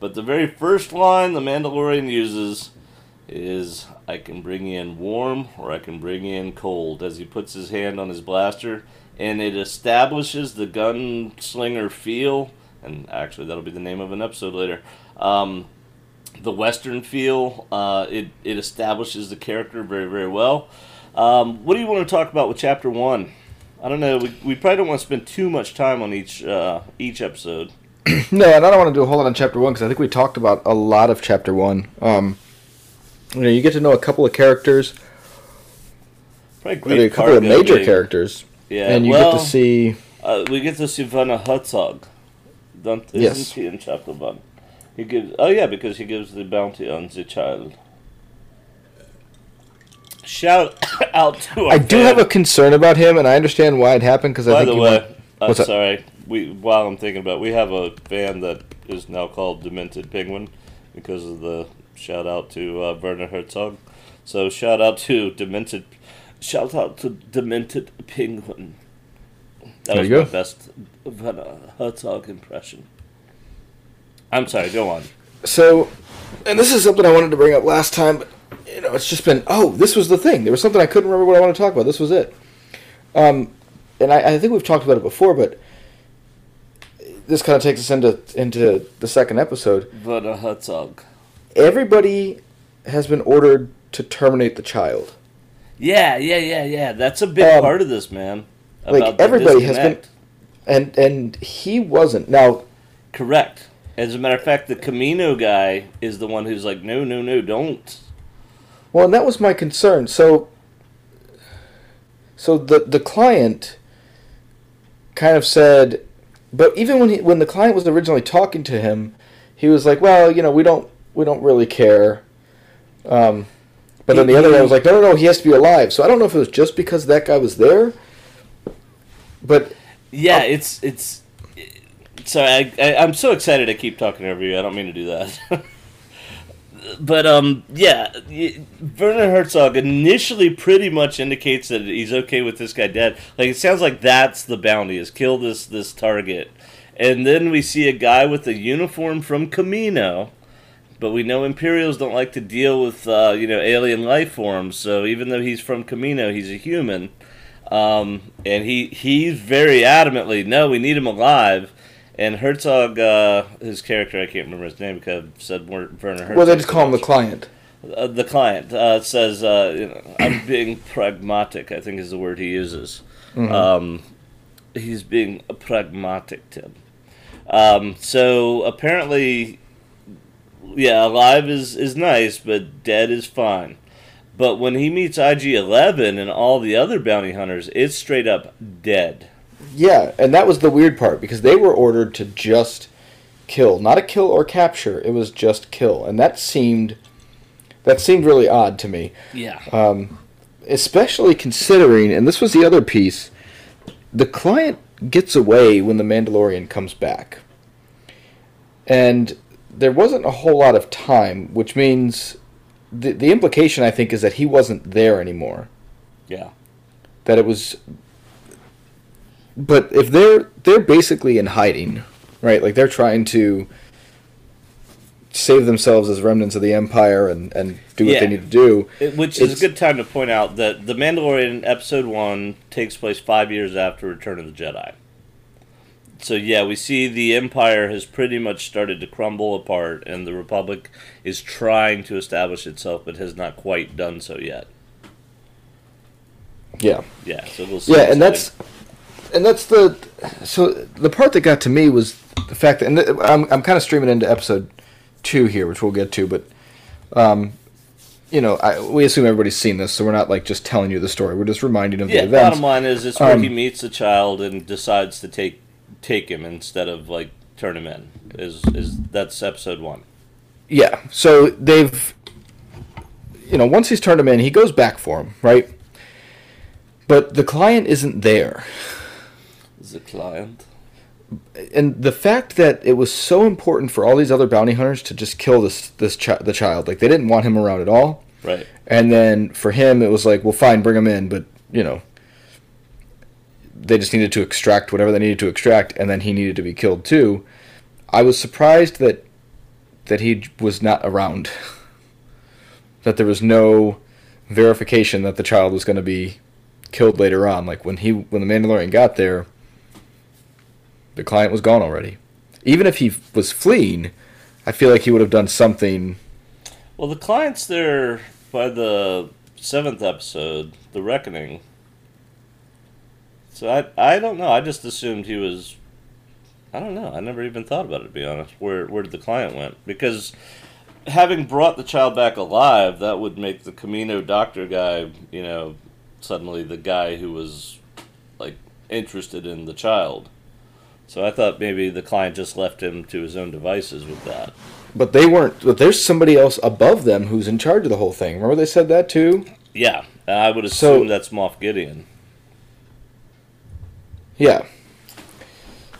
[SPEAKER 2] but the very first line the Mandalorian uses is I can bring in warm or I can bring in cold. As he puts his hand on his blaster and it establishes the gunslinger feel and actually that'll be the name of an episode later um, the western feel uh, it, it establishes the character very very well. Um, what do you want to talk about with chapter one? I don't know we, we probably don't want to spend too much time on each uh, each episode. [CLEARS THROAT]
[SPEAKER 3] No, and I don't want to do a whole lot on chapter one because I think we talked about a lot of chapter one. Um, you know, you get to know a couple of characters,
[SPEAKER 2] probably
[SPEAKER 3] a couple of major
[SPEAKER 2] being-
[SPEAKER 3] characters,
[SPEAKER 2] yeah
[SPEAKER 3] and you
[SPEAKER 2] well,
[SPEAKER 3] get to see.
[SPEAKER 2] Uh, we get to see Werner Herzog. Don't, isn't
[SPEAKER 3] Yes.
[SPEAKER 2] he in chapter one? He gives. Oh yeah, because he gives the bounty on the child. Shout [COUGHS] out to our
[SPEAKER 3] I do
[SPEAKER 2] fan.
[SPEAKER 3] have a concern about him, and I understand why it happened because I
[SPEAKER 2] By the way, I'm
[SPEAKER 3] What's that?
[SPEAKER 2] sorry. We while I'm thinking about, it, we have a fan that is now called Demented Penguin because of the shout out to uh, Werner Herzog. So shout out to Demented. Shout out to Demented Penguin. That
[SPEAKER 3] There
[SPEAKER 2] was
[SPEAKER 3] you
[SPEAKER 2] my
[SPEAKER 3] go.
[SPEAKER 2] best Werner Herzog impression. I'm sorry. Go on.
[SPEAKER 3] So, and this is something I wanted to bring up last time, but you know, it's just been oh, this was the thing. There was something I couldn't remember what I want to talk about. This was it. Um, and I, I think we've talked about it before, but this kind of takes us into into the second episode.
[SPEAKER 2] Werner Herzog.
[SPEAKER 3] Everybody has been ordered to terminate the child.
[SPEAKER 2] Yeah, yeah, yeah, yeah. That's a big
[SPEAKER 3] Um,
[SPEAKER 2] part of this, man.
[SPEAKER 3] like, everybody has been- and and he wasn't. Now,
[SPEAKER 2] Correct. As a matter of fact, the Kamino guy is the one who's like, no, no, no, don't.
[SPEAKER 3] well, and that was my concern. So, so the the client kind of said, but even when he, when the client was originally talking to him, he was like, well, you know, we don't we don't really care. Um, but then the other guy was like, no, no, no, he has to be alive. So I don't know if it was just because that guy was there, but
[SPEAKER 2] Yeah, it's it's. Sorry, I, I I'm so excited. I keep talking over you. I don't mean to do that. [LAUGHS] but um, yeah, Werner Herzog initially pretty much indicates that he's okay with this guy dead. Like it sounds like that's the bounty is kill this this target, and then we see a guy with a uniform from Kamino. But we know Imperials don't like to deal with uh, you know alien life forms. So even though he's from Kamino, he's a human. Um, and he he's very adamantly no, we need him alive. And Herzog, uh, his character, I can't remember his name because I've said Wer- Werner Herzog.
[SPEAKER 3] well, they just call him the client.
[SPEAKER 2] Uh, the client uh, says, uh, you know, "I'm being pragmatic." I think is the word he uses. Um, he's being pragmatic, Tim. Um, so apparently, yeah, alive is is nice, but dead is fine. But when he meets IG Eleven and all the other bounty hunters, it's straight up dead.
[SPEAKER 3] Yeah, and that was the weird part because they were ordered to just kill, not a kill or capture. It was just kill, and that seemed that seemed really odd to me,
[SPEAKER 2] Yeah.
[SPEAKER 3] um, especially considering. And this was the other piece: the client gets away when the Mandalorian comes back, and there wasn't a whole lot of time, which means the the implication I think is that he wasn't there anymore.
[SPEAKER 2] yeah.
[SPEAKER 3] that it was but if they're they're basically in hiding right like they're trying to save themselves as remnants of the empire and and do what
[SPEAKER 2] Yeah.
[SPEAKER 3] they need to do
[SPEAKER 2] It- which is a good time to point out that The Mandalorian Episode 1 takes place five years after Return of the Jedi. So, yeah, we see the Empire has pretty much started to crumble apart, and the Republic is trying to establish itself, but has not quite done so yet.
[SPEAKER 3] yeah
[SPEAKER 2] Yeah, so we'll see.
[SPEAKER 3] yeah and that's and that's the so the part that got to me was the fact that and i'm, I'm kind of streaming into episode two here which we'll get to but um you know I, we assume everybody's seen this so we're not like just telling you the story we're just reminding of
[SPEAKER 2] Yeah,
[SPEAKER 3] the events
[SPEAKER 2] bottom line is it's where
[SPEAKER 3] Um,
[SPEAKER 2] he meets a child and decides to take take him instead of like turn him in. Is is that's episode one?
[SPEAKER 3] Yeah. So they've, you know, once he's turned him in, he goes back for him, right? But the client isn't there.
[SPEAKER 2] the client?
[SPEAKER 3] and the fact that it was so important for all these other bounty hunters to just kill this this chi- the child, like they didn't want him around at all.
[SPEAKER 2] Right.
[SPEAKER 3] And then for him, it was like, well, fine, bring him in, but you know, they just needed to extract whatever they needed to extract, and then he needed to be killed too. I was surprised that that he was not around. [LAUGHS] that there was no verification that the child was going to be killed later on. Like when he when the Mandalorian got there, the client was gone already. Even if he was fleeing, I feel like he would have done something.
[SPEAKER 2] Well, the client's there by the seventh episode, The Reckoning. So I I don't know. I just assumed he was. I don't know. I never even thought about it to be honest. Where where did the client went because having brought the child back alive, that would make the Kamino doctor guy, you know, suddenly the guy who was like interested in the child. So I thought maybe the client just left him to his own devices with that.
[SPEAKER 3] But they weren't. But there's somebody else above them who's in charge of the whole thing. Remember they said that too.
[SPEAKER 2] Yeah, I would
[SPEAKER 3] So-
[SPEAKER 2] assume that's Moff Gideon.
[SPEAKER 3] Yeah.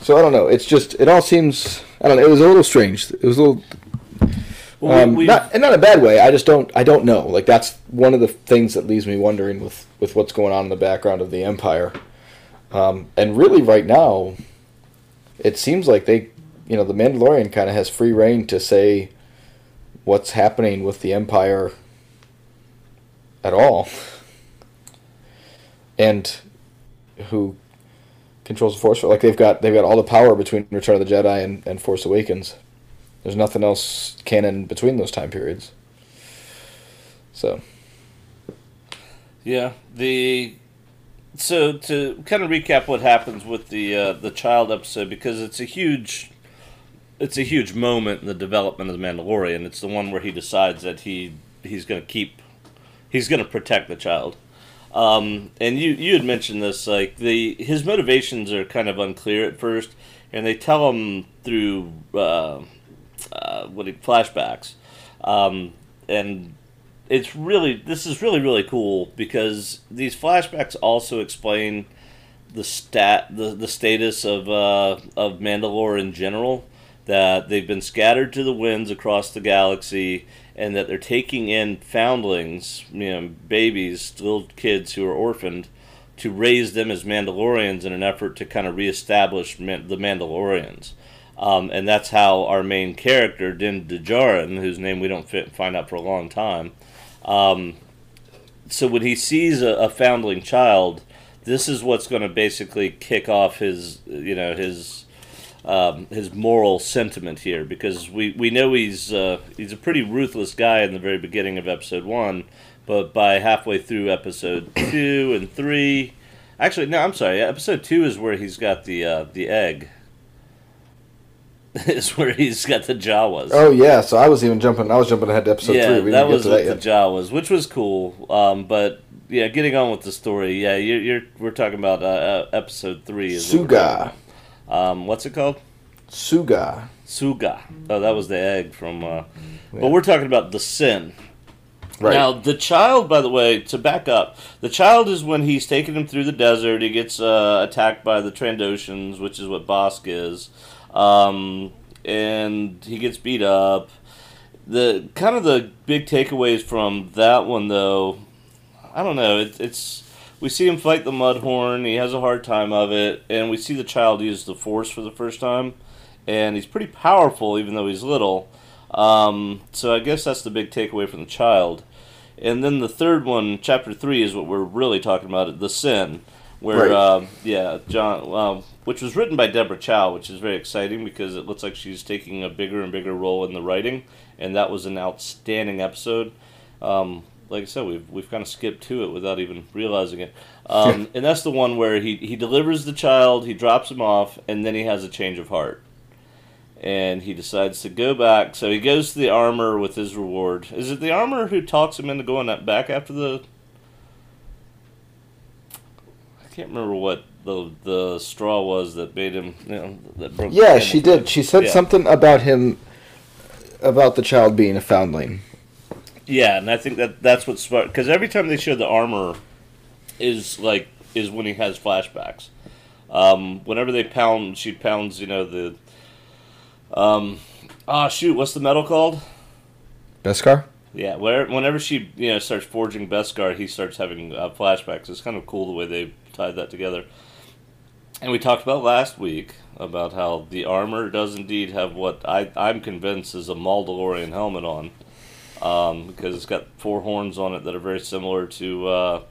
[SPEAKER 3] So I don't know. It's just it all seems. I don't know. It was a little strange. It was a little.
[SPEAKER 2] Well,
[SPEAKER 3] Um,
[SPEAKER 2] we,
[SPEAKER 3] not and not in a bad way. I just don't. I don't know. Like that's one of the things that leaves me wondering with with what's going on in the background of the Empire. Um, and really, right now, it seems like they, you know, the Mandalorian kind of has free reign to say what's happening with the Empire at all, and who controls the Force. Like they've got they've got all the power between Return of the Jedi and, and Force Awakens. There's nothing else canon between those time periods. So
[SPEAKER 2] Yeah, the so to kind of recap what happens with the uh, the child episode because it's a huge it's a huge moment in the development of the Mandalorian. It's the one where he decides that he he's going to keep he's going to protect the child. Um, and you you had mentioned this like the his motivations are kind of unclear at first, and they tell him through uh, uh, what flashbacks, um, and it's really this is really really cool because these flashbacks also explain the stat the, the status of uh, of Mandalore in general that they've been scattered to the winds across the galaxy and that they're taking in foundlings you know babies little kids who are orphaned to raise them as Mandalorians in an effort to kind of reestablish Man- the Mandalorians. Um, and that's how our main character Din Djarin whose name we don't fit, find out for a long time um, so when he sees a, a foundling child, this is what's going to basically kick off his, you know, his um, his moral sentiment here, because we, we know he's uh, he's a pretty ruthless guy in the very beginning of episode one, but by halfway through episode [COUGHS] two and three, actually no, I'm sorry, episode two is where he's got the uh, the egg. [LAUGHS] is where he's got the Jawas.
[SPEAKER 3] Oh yeah, so I was even jumping. I was jumping ahead to episode
[SPEAKER 2] yeah,
[SPEAKER 3] three. We
[SPEAKER 2] that was
[SPEAKER 3] that
[SPEAKER 2] the. Jawas, which was cool. Um, but yeah, getting on with the story. Yeah, you're, you're we're talking about uh, uh, episode three. Is
[SPEAKER 3] Suga.
[SPEAKER 2] Um, what's it called?
[SPEAKER 3] Suga.
[SPEAKER 2] Suga. Oh, that was the egg from. Uh, But we're talking about the sin.
[SPEAKER 3] Right.
[SPEAKER 2] Now, the child, by the way, to back up, the child is when he's taking him through the desert. He gets uh, attacked by the Trandoshans, which is what Bossk is, um, and he gets beat up. The kind of the big takeaways from that one, though, I don't know. It, it's we see him fight the Mudhorn. He has a hard time of it, and we see the child use the Force for the first time, and he's pretty powerful, even though he's little. Um, so I guess that's the big takeaway from the child. And then the third one, chapter three, is what we're really talking about: the sin, where
[SPEAKER 3] Right.
[SPEAKER 2] um, yeah, John, um, which was written by Deborah Chow, which is very exciting because it looks like she's taking a bigger and bigger role in the writing, and that was an outstanding episode. Um, like I said, we've we've kind of skipped to it without even realizing it. Um, and that's the one where he he delivers the child, he drops him off, and then he has a change of heart and he decides to go back. So he goes to the armor with his reward. Is it the armor who talks him into going back after the? I can't remember what the the straw was that made him. You know, that broke.
[SPEAKER 3] Yeah, she did. She said
[SPEAKER 2] Yeah.
[SPEAKER 3] something about him, about the child being a foundling.
[SPEAKER 2] Yeah, and I think that that's what sparked because every time they show the armor, is like is when he has flashbacks. Um, whenever they pound, she pounds. You know the. Um, ah, shoot, what's the metal called?
[SPEAKER 3] Beskar.
[SPEAKER 2] Yeah, where, whenever she you know starts forging Beskar, he starts having uh, flashbacks. It's kind of cool the way they tied that together. And we talked about last week about how the armor does indeed have what I, I'm convinced is a Mandalorian helmet on, um, because it's got four horns on it that are very similar to uh,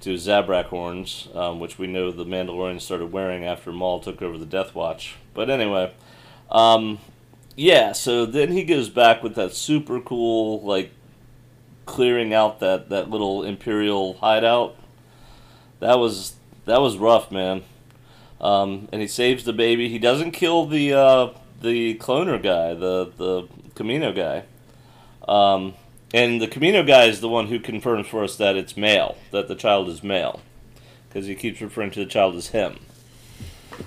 [SPEAKER 2] to Zabrak horns, um, which we know the Mandalorian started wearing after Maul took over the Death Watch. But anyway, um, yeah. So then he goes back with that super cool like clearing out that that little Imperial hideout. That was that was rough, man. Um, and he saves the baby. He doesn't kill the uh, the cloner guy, the the Kamino guy. Um, and the Kamino guy is the one who confirms for us that it's male, that the child is male, because he keeps referring to the child as him.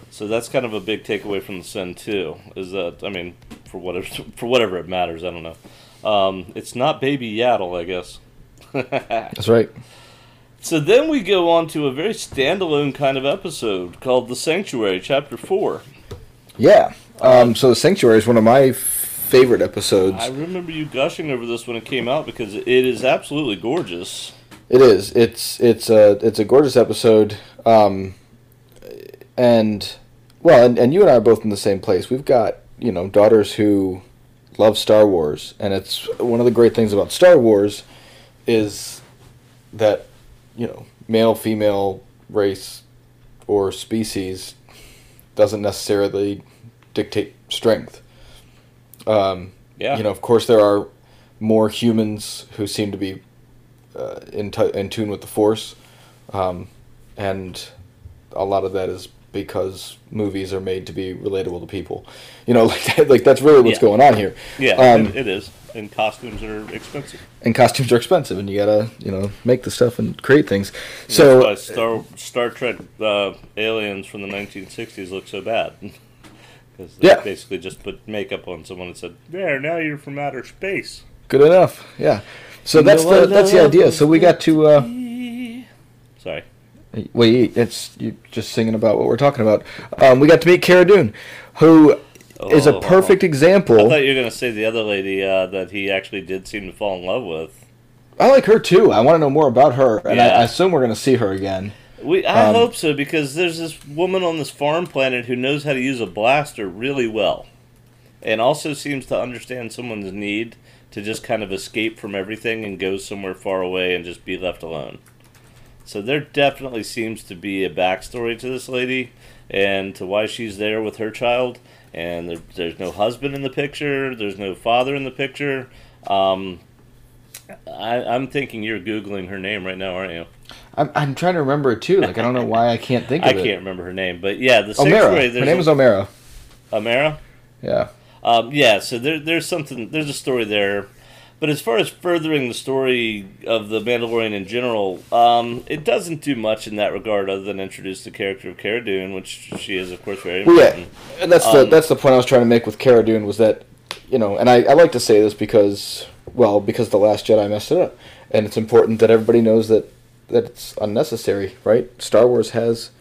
[SPEAKER 2] So that's kind of a big takeaway from the sin too. Is that I mean, for whatever [LAUGHS] for whatever it matters, I don't know. Um, it's not baby Yaddle, I guess. [LAUGHS]
[SPEAKER 3] That's right.
[SPEAKER 2] So then we go on to a very standalone kind of episode called The Sanctuary, Chapter 4.
[SPEAKER 3] Yeah. Um, so the Sanctuary is one of my favorite episodes.
[SPEAKER 2] I remember you gushing over this when it came out because it is absolutely gorgeous.
[SPEAKER 3] It is. It's it's a it's a gorgeous episode. Um, and well, and, and you and I are both in the same place. We've got you know daughters who love Star Wars, and it's one of the great things about Star Wars is that you know male female race or species doesn't necessarily dictate strength. Um,
[SPEAKER 2] Yeah.
[SPEAKER 3] You know, of course, there are more humans who seem to be uh, in, t- in tune with the Force, um, and a lot of that is because movies are made to be relatable to people. You know, [LAUGHS] like that, like that's really what's
[SPEAKER 2] Yeah.
[SPEAKER 3] going on here.
[SPEAKER 2] Yeah,
[SPEAKER 3] Um,
[SPEAKER 2] it, it is. And costumes are expensive.
[SPEAKER 3] and costumes are expensive, and you gotta you know make the stuff and create things.
[SPEAKER 2] That's
[SPEAKER 3] So
[SPEAKER 2] why Star, Star Trek uh, aliens from the 1960s look so bad. [LAUGHS] Because they
[SPEAKER 3] Yeah.
[SPEAKER 2] basically just put makeup on someone and said, There, now you're from outer space.
[SPEAKER 3] good enough, yeah. So that's the that's the idea. So we got to. Uh,
[SPEAKER 2] Sorry.
[SPEAKER 3] Wait, it's you just singing about what we're talking about. Um, we got to meet Cara Dune, who is a
[SPEAKER 2] Oh.
[SPEAKER 3] perfect
[SPEAKER 2] I
[SPEAKER 3] example.
[SPEAKER 2] thought you were going to say the other lady uh, that he actually did seem to fall in love with.
[SPEAKER 3] I like her too. I want to know more about her, and I, I assume we're going to see her again.
[SPEAKER 2] We, I
[SPEAKER 3] Um,
[SPEAKER 2] hope so because there's this woman on this farm planet who knows how to use a blaster really well, and also seems to understand someone's need to just kind of escape from everything and go somewhere far away and just be left alone. So there definitely seems to be a backstory to this lady and to why she's there with her child. And there, there's no husband in the picture. There's no father in the picture. Um, I, I'm thinking you're googling her name right now, aren't you?
[SPEAKER 3] I'm, I'm trying to remember it too. Like I don't know why I can't think [LAUGHS] of
[SPEAKER 2] I
[SPEAKER 3] it.
[SPEAKER 2] can't remember her name, but yeah, the.
[SPEAKER 3] Omera. Her name is Omera.
[SPEAKER 2] Amara.
[SPEAKER 3] Yeah.
[SPEAKER 2] Um, yeah, so there, there's something, there's a story there. But as far as furthering the story of the Mandalorian in general, um, it doesn't do much in that regard other than introduce the character of Cara Dune, which she is, of course, very
[SPEAKER 3] Well, yeah,
[SPEAKER 2] important.
[SPEAKER 3] and that's the
[SPEAKER 2] Um,
[SPEAKER 3] that's the point I was trying to make with Cara Dune was that, you know, and I, I like to say this because, well, because the Last Jedi messed it up, and it's important that everybody knows that that it's unnecessary, right? Star Wars has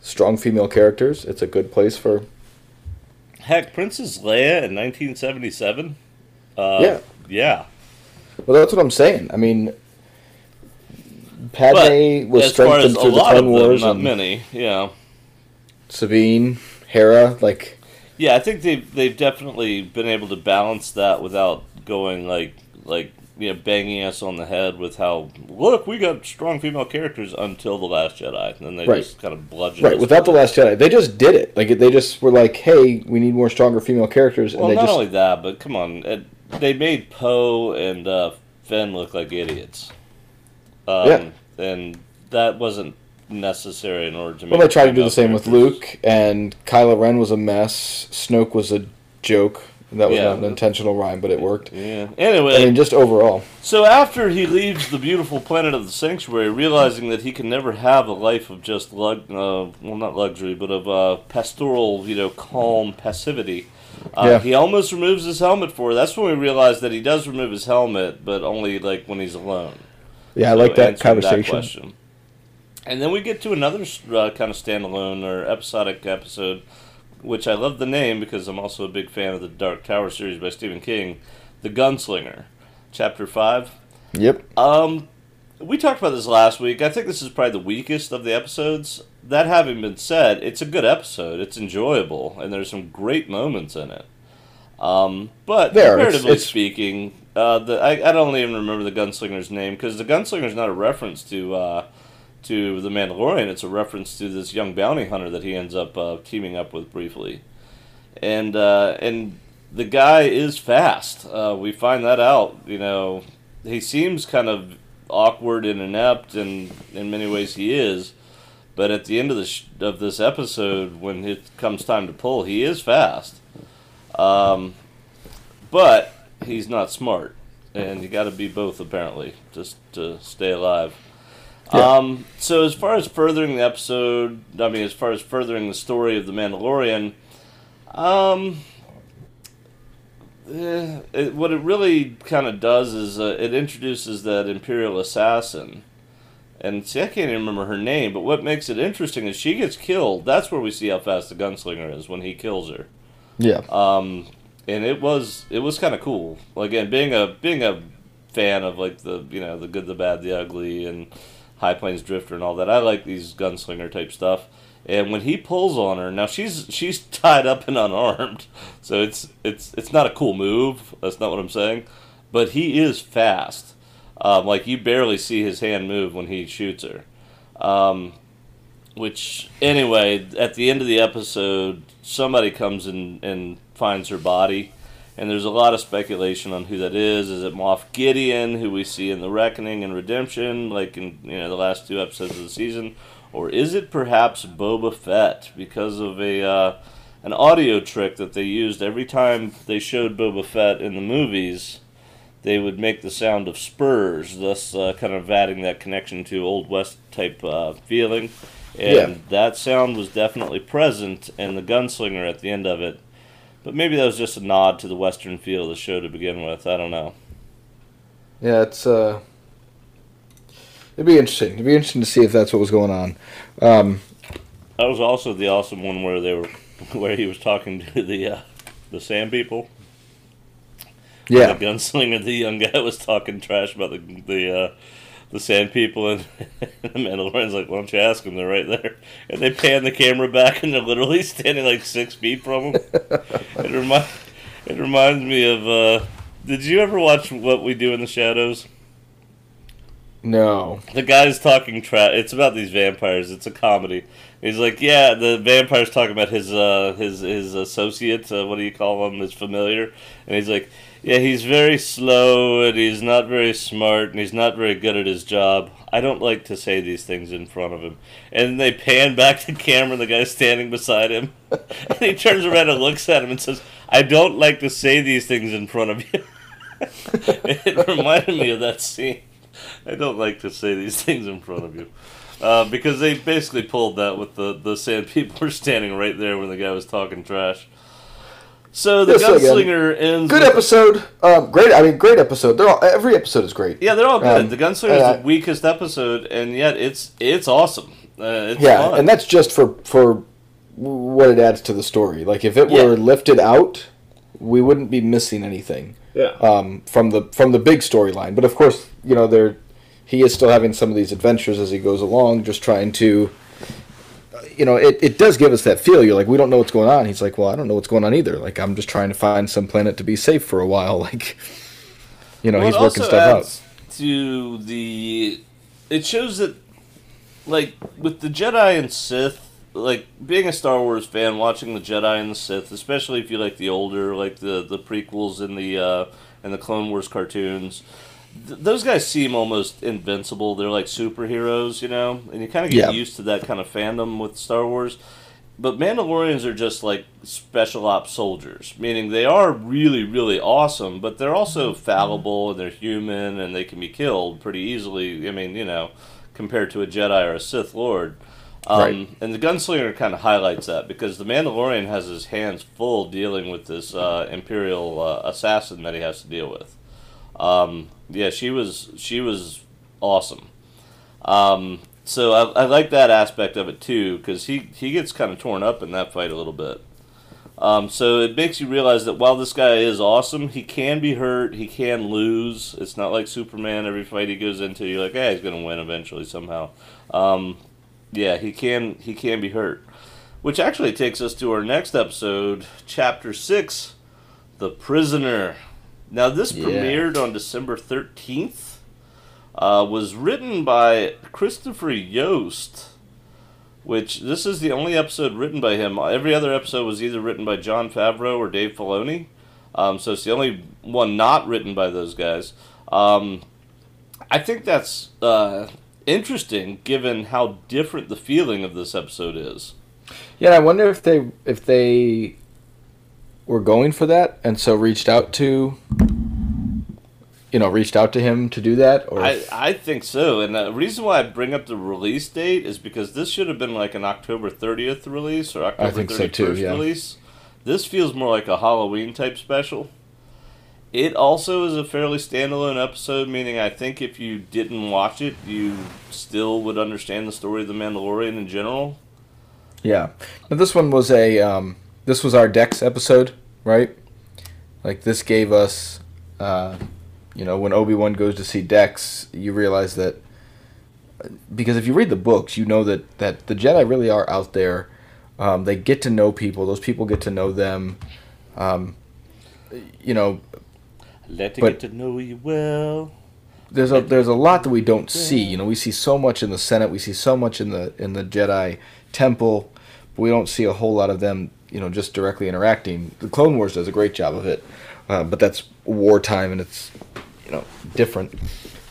[SPEAKER 3] strong female characters. It's a good place for
[SPEAKER 2] Heck, Princess Leia in 1977? Uh,
[SPEAKER 3] Yeah.
[SPEAKER 2] Yeah.
[SPEAKER 3] Well, that's what I'm saying. I mean, Padme
[SPEAKER 2] But
[SPEAKER 3] was
[SPEAKER 2] as far as
[SPEAKER 3] strengthened through the Clone Wars,
[SPEAKER 2] not
[SPEAKER 3] and
[SPEAKER 2] many, yeah.
[SPEAKER 3] Sabine, Hera, like
[SPEAKER 2] Yeah, I think they've they've definitely been able to balance that without going like like you know banging us on the head with how look we got strong female characters until the Last Jedi, and then they
[SPEAKER 3] Right.
[SPEAKER 2] just kind of bludgeon
[SPEAKER 3] right without the. Last Jedi. They just did it. Like they just were like, "Hey, we need more stronger female characters,"
[SPEAKER 2] Well,
[SPEAKER 3] and they
[SPEAKER 2] not
[SPEAKER 3] just
[SPEAKER 2] only that, but come on, it, they made Poe and uh, Finn look like idiots. Um,
[SPEAKER 3] Yeah.
[SPEAKER 2] and that wasn't necessary in order to.
[SPEAKER 3] well, they tried to do the same with. Luke, and Kylo Ren was a mess. Snoke was a joke. That was
[SPEAKER 2] Yeah.
[SPEAKER 3] not an intentional rhyme, but it worked.
[SPEAKER 2] Yeah. Anyway,
[SPEAKER 3] I mean, just overall.
[SPEAKER 2] So after he leaves the beautiful planet of the sanctuary, realizing that he can never have a life of just lug, uh, well, not luxury, but of uh, pastoral, you know, calm passivity, uh,
[SPEAKER 3] Yeah.
[SPEAKER 2] he almost removes his helmet for her. That's when we realize that he does remove his helmet, but only like when he's alone.
[SPEAKER 3] Yeah, I like that conversation.
[SPEAKER 2] question. And then we get to another uh, kind of standalone or episodic episode, which I love the name because I'm also a big fan of the Dark Tower series by Stephen King, The Gunslinger, Chapter 5.
[SPEAKER 3] Yep.
[SPEAKER 2] Um, we talked about this last week. I think this is probably the weakest of the episodes. That having been said, it's a good episode. It's enjoyable, and there's some great moments in it. Um, but
[SPEAKER 3] There, it's- it's-
[SPEAKER 2] speaking, uh, the, I, I don't even remember the gunslinger's name because the gunslinger's not a reference to uh, to the Mandalorian. It's a reference to this young bounty hunter that he ends up uh, teaming up with briefly, and uh, and the guy is fast. Uh, we find that out. You know, he seems kind of awkward and inept, and in many ways he is. But at the end of the sh- of this episode, when it comes time to pull, he is fast. Um, but he's not smart, and you got to be both apparently just to stay alive.
[SPEAKER 3] Yeah.
[SPEAKER 2] Um, so as far as furthering the episode, I mean, as far as furthering the story of the Mandalorian, um, eh, it, what it really kind of does is uh, it introduces that Imperial assassin. And see, I can't even remember her name, but what makes it interesting is she gets killed. That's where we see how fast the gunslinger is when he kills her.
[SPEAKER 3] Yeah.
[SPEAKER 2] Um, and it was it was kind of cool. Again, being a being a fan of like the you know the good, the bad, the ugly, and High Plains Drifter and all that. I like these gunslinger type stuff. And when he pulls on her, now she's she's [LAUGHS] tied up and unarmed, so it's it's it's not a cool move. That's not what I'm saying, but he is fast. Um, like you barely see his hand move when he shoots her. Um, which anyway, at the end of the episode, somebody comes in and finds her body, and there's a lot of speculation on who that is. Is it Moff Gideon, who we see in the Reckoning and Redemption, like in you know the last two episodes of the season, or is it perhaps Boba Fett because of a uh, an audio trick that they used every time they showed Boba Fett in the movies? They would make the sound of spurs, thus uh, kind of adding that connection to Old West type uh, feeling. And
[SPEAKER 3] Yeah.
[SPEAKER 2] that sound was definitely present in the gunslinger at the end of it. But maybe that was just a nod to the Western feel of the show to begin with. I don't know.
[SPEAKER 3] Yeah, it's uh, it'd be interesting. It'd be interesting to see if that's what was going on. Um,
[SPEAKER 2] That was also the awesome one where they were, [LAUGHS] where he was talking to the uh, the Sand people.
[SPEAKER 3] yeah,
[SPEAKER 2] The gunslinger, the young guy [LAUGHS] was talking trash about the the uh, the Sand people, and [LAUGHS] the Mandalorian's like, "Why don't you ask them? They're right there." And they pan the camera back, and they're literally [LAUGHS] standing like six feet from them. it [LAUGHS] remind it reminds me of. Uh, did you ever watch What We Do in the Shadows?
[SPEAKER 3] no,
[SPEAKER 2] The guy's talking trash. It's about these vampires. It's a comedy. He's like, yeah, the vampire's talking about his uh, his his associate. Uh, what do you call him? His familiar. And he's like, yeah, he's very slow and he's not very smart and he's not very good at his job. I don't like to say these things in front of him. And they pan [LAUGHS] back the camera, and the guy's standing beside him, [LAUGHS] and he turns around and looks at him and says, "I don't like to say these things in front of you." [LAUGHS] it reminded me of that scene. I don't like to say these things in front of you. Uh, because they basically pulled that with the, the sand people were standing right there when the guy was talking trash. So the
[SPEAKER 3] Yeah, so again,
[SPEAKER 2] gunslinger ends.
[SPEAKER 3] good
[SPEAKER 2] with-
[SPEAKER 3] episode. Um, great. I mean, great episode. They're all, every episode is great.
[SPEAKER 2] Yeah, they're all good.
[SPEAKER 3] Um,
[SPEAKER 2] the gunslinger is
[SPEAKER 3] uh,
[SPEAKER 2] the weakest episode, and yet it's it's awesome. Uh, it's
[SPEAKER 3] Yeah,
[SPEAKER 2] fun.
[SPEAKER 3] and that's just for for what it adds to the story. Like if it were lifted out, we wouldn't be missing anything
[SPEAKER 2] yeah.
[SPEAKER 3] um, from the from the big storyline. But of course, you know, there he is still having some of these adventures as he goes along, just trying to. You know, it, it does give us that feel. You're like, we don't know what's going on. He's like, well, I don't know what's going on either. Like, I'm just trying to find some planet to be safe for a while. [LAUGHS] Like, you know,
[SPEAKER 2] Well,
[SPEAKER 3] he's working stuff out.
[SPEAKER 2] To the, it shows that, like with the Jedi and Sith, like being a Star Wars fan, watching the Jedi and the Sith, especially if you like the older, like the the prequels and the uh, and the Clone Wars cartoons. Th- those guys seem almost invincible. They're like superheroes, you know, and you kind of get
[SPEAKER 3] Yeah.
[SPEAKER 2] used to that kind of fandom with Star Wars. But Mandalorians are just like special ops soldiers, meaning they are really, really awesome, but they're also fallible and they're human and they can be killed pretty easily. I mean, you know, compared to a Jedi or a Sith Lord. Um,
[SPEAKER 3] Right.
[SPEAKER 2] And the Gunslinger kind of highlights that because the Mandalorian has his hands full dealing with this uh, Imperial uh, assassin that he has to deal with. Um, yeah, she was she was awesome. Um, so I, I like that aspect of it too because he he gets kind of torn up in that fight a little bit. Um, so it makes you realize that while this guy is awesome, he can be hurt. He can lose. It's not like Superman. Every fight he goes into, you're like, "Hey, he's gonna win eventually somehow." Um, yeah, he can. He can be hurt. Which actually takes us to our next episode, Chapter Six, "The Prisoner." Now this
[SPEAKER 3] Yeah.
[SPEAKER 2] premiered on December thirteenth. Uh, was written by Christopher Yost which this is the only episode written by him. Every other episode was either written by Jon Favreau or Dave Filoni. Um, so it's the only one not written by those guys. Um, I think that's uh, interesting, given how different the feeling of this episode is.
[SPEAKER 3] Yeah, I wonder if they if they were going for that, and so reached out to, you know, reached out to him to do that, or
[SPEAKER 2] I, I think so, and the reason why I bring up the release date is because this should have been like an October 30th release or October
[SPEAKER 3] think
[SPEAKER 2] 31st
[SPEAKER 3] so too, yeah.
[SPEAKER 2] release. This feels more like a Halloween type special. It also is a fairly standalone episode, meaning I think if you didn't watch it, you still would understand the story of the Mandalorian in general.
[SPEAKER 3] yeah. But this one was a um, this was our Dex episode, right? Like this gave us, uh, you know, when Obi Wan goes to see Dex, you realize that because if you read the books, you know that that the Jedi really are out there. Um, they get to know people. Those people get to know them. Um, you know,
[SPEAKER 2] Let it
[SPEAKER 3] But-
[SPEAKER 2] get to know you well.
[SPEAKER 3] there's a there's a lot that we don't see. You know, we see so much in the Senate, we see so much in the in the Jedi Temple, but we don't see a whole lot of them. You know, just directly interacting. The Clone Wars does a great job of it, uh, but that's wartime and it's you know different.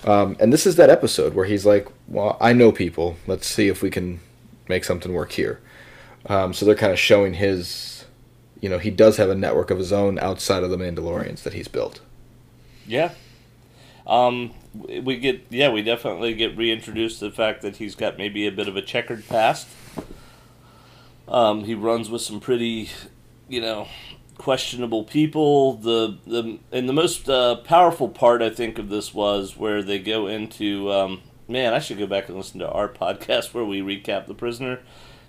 [SPEAKER 3] Um, and this is that episode where he's like, "Well, I know people. Let's see if we can make something work here." Um, so they're kind of showing his, you know, he does have a network of his own outside of the Mandalorians that he's built.
[SPEAKER 2] Yeah. Um, we get yeah, we definitely get reintroduced to the fact that he's got maybe a bit of a checkered past. Um, he runs with some pretty, you know, questionable people. The the and the most uh, powerful part I think of this was where they go into um, man. I should go back and listen to our [LAUGHS] podcast where we recap the prisoner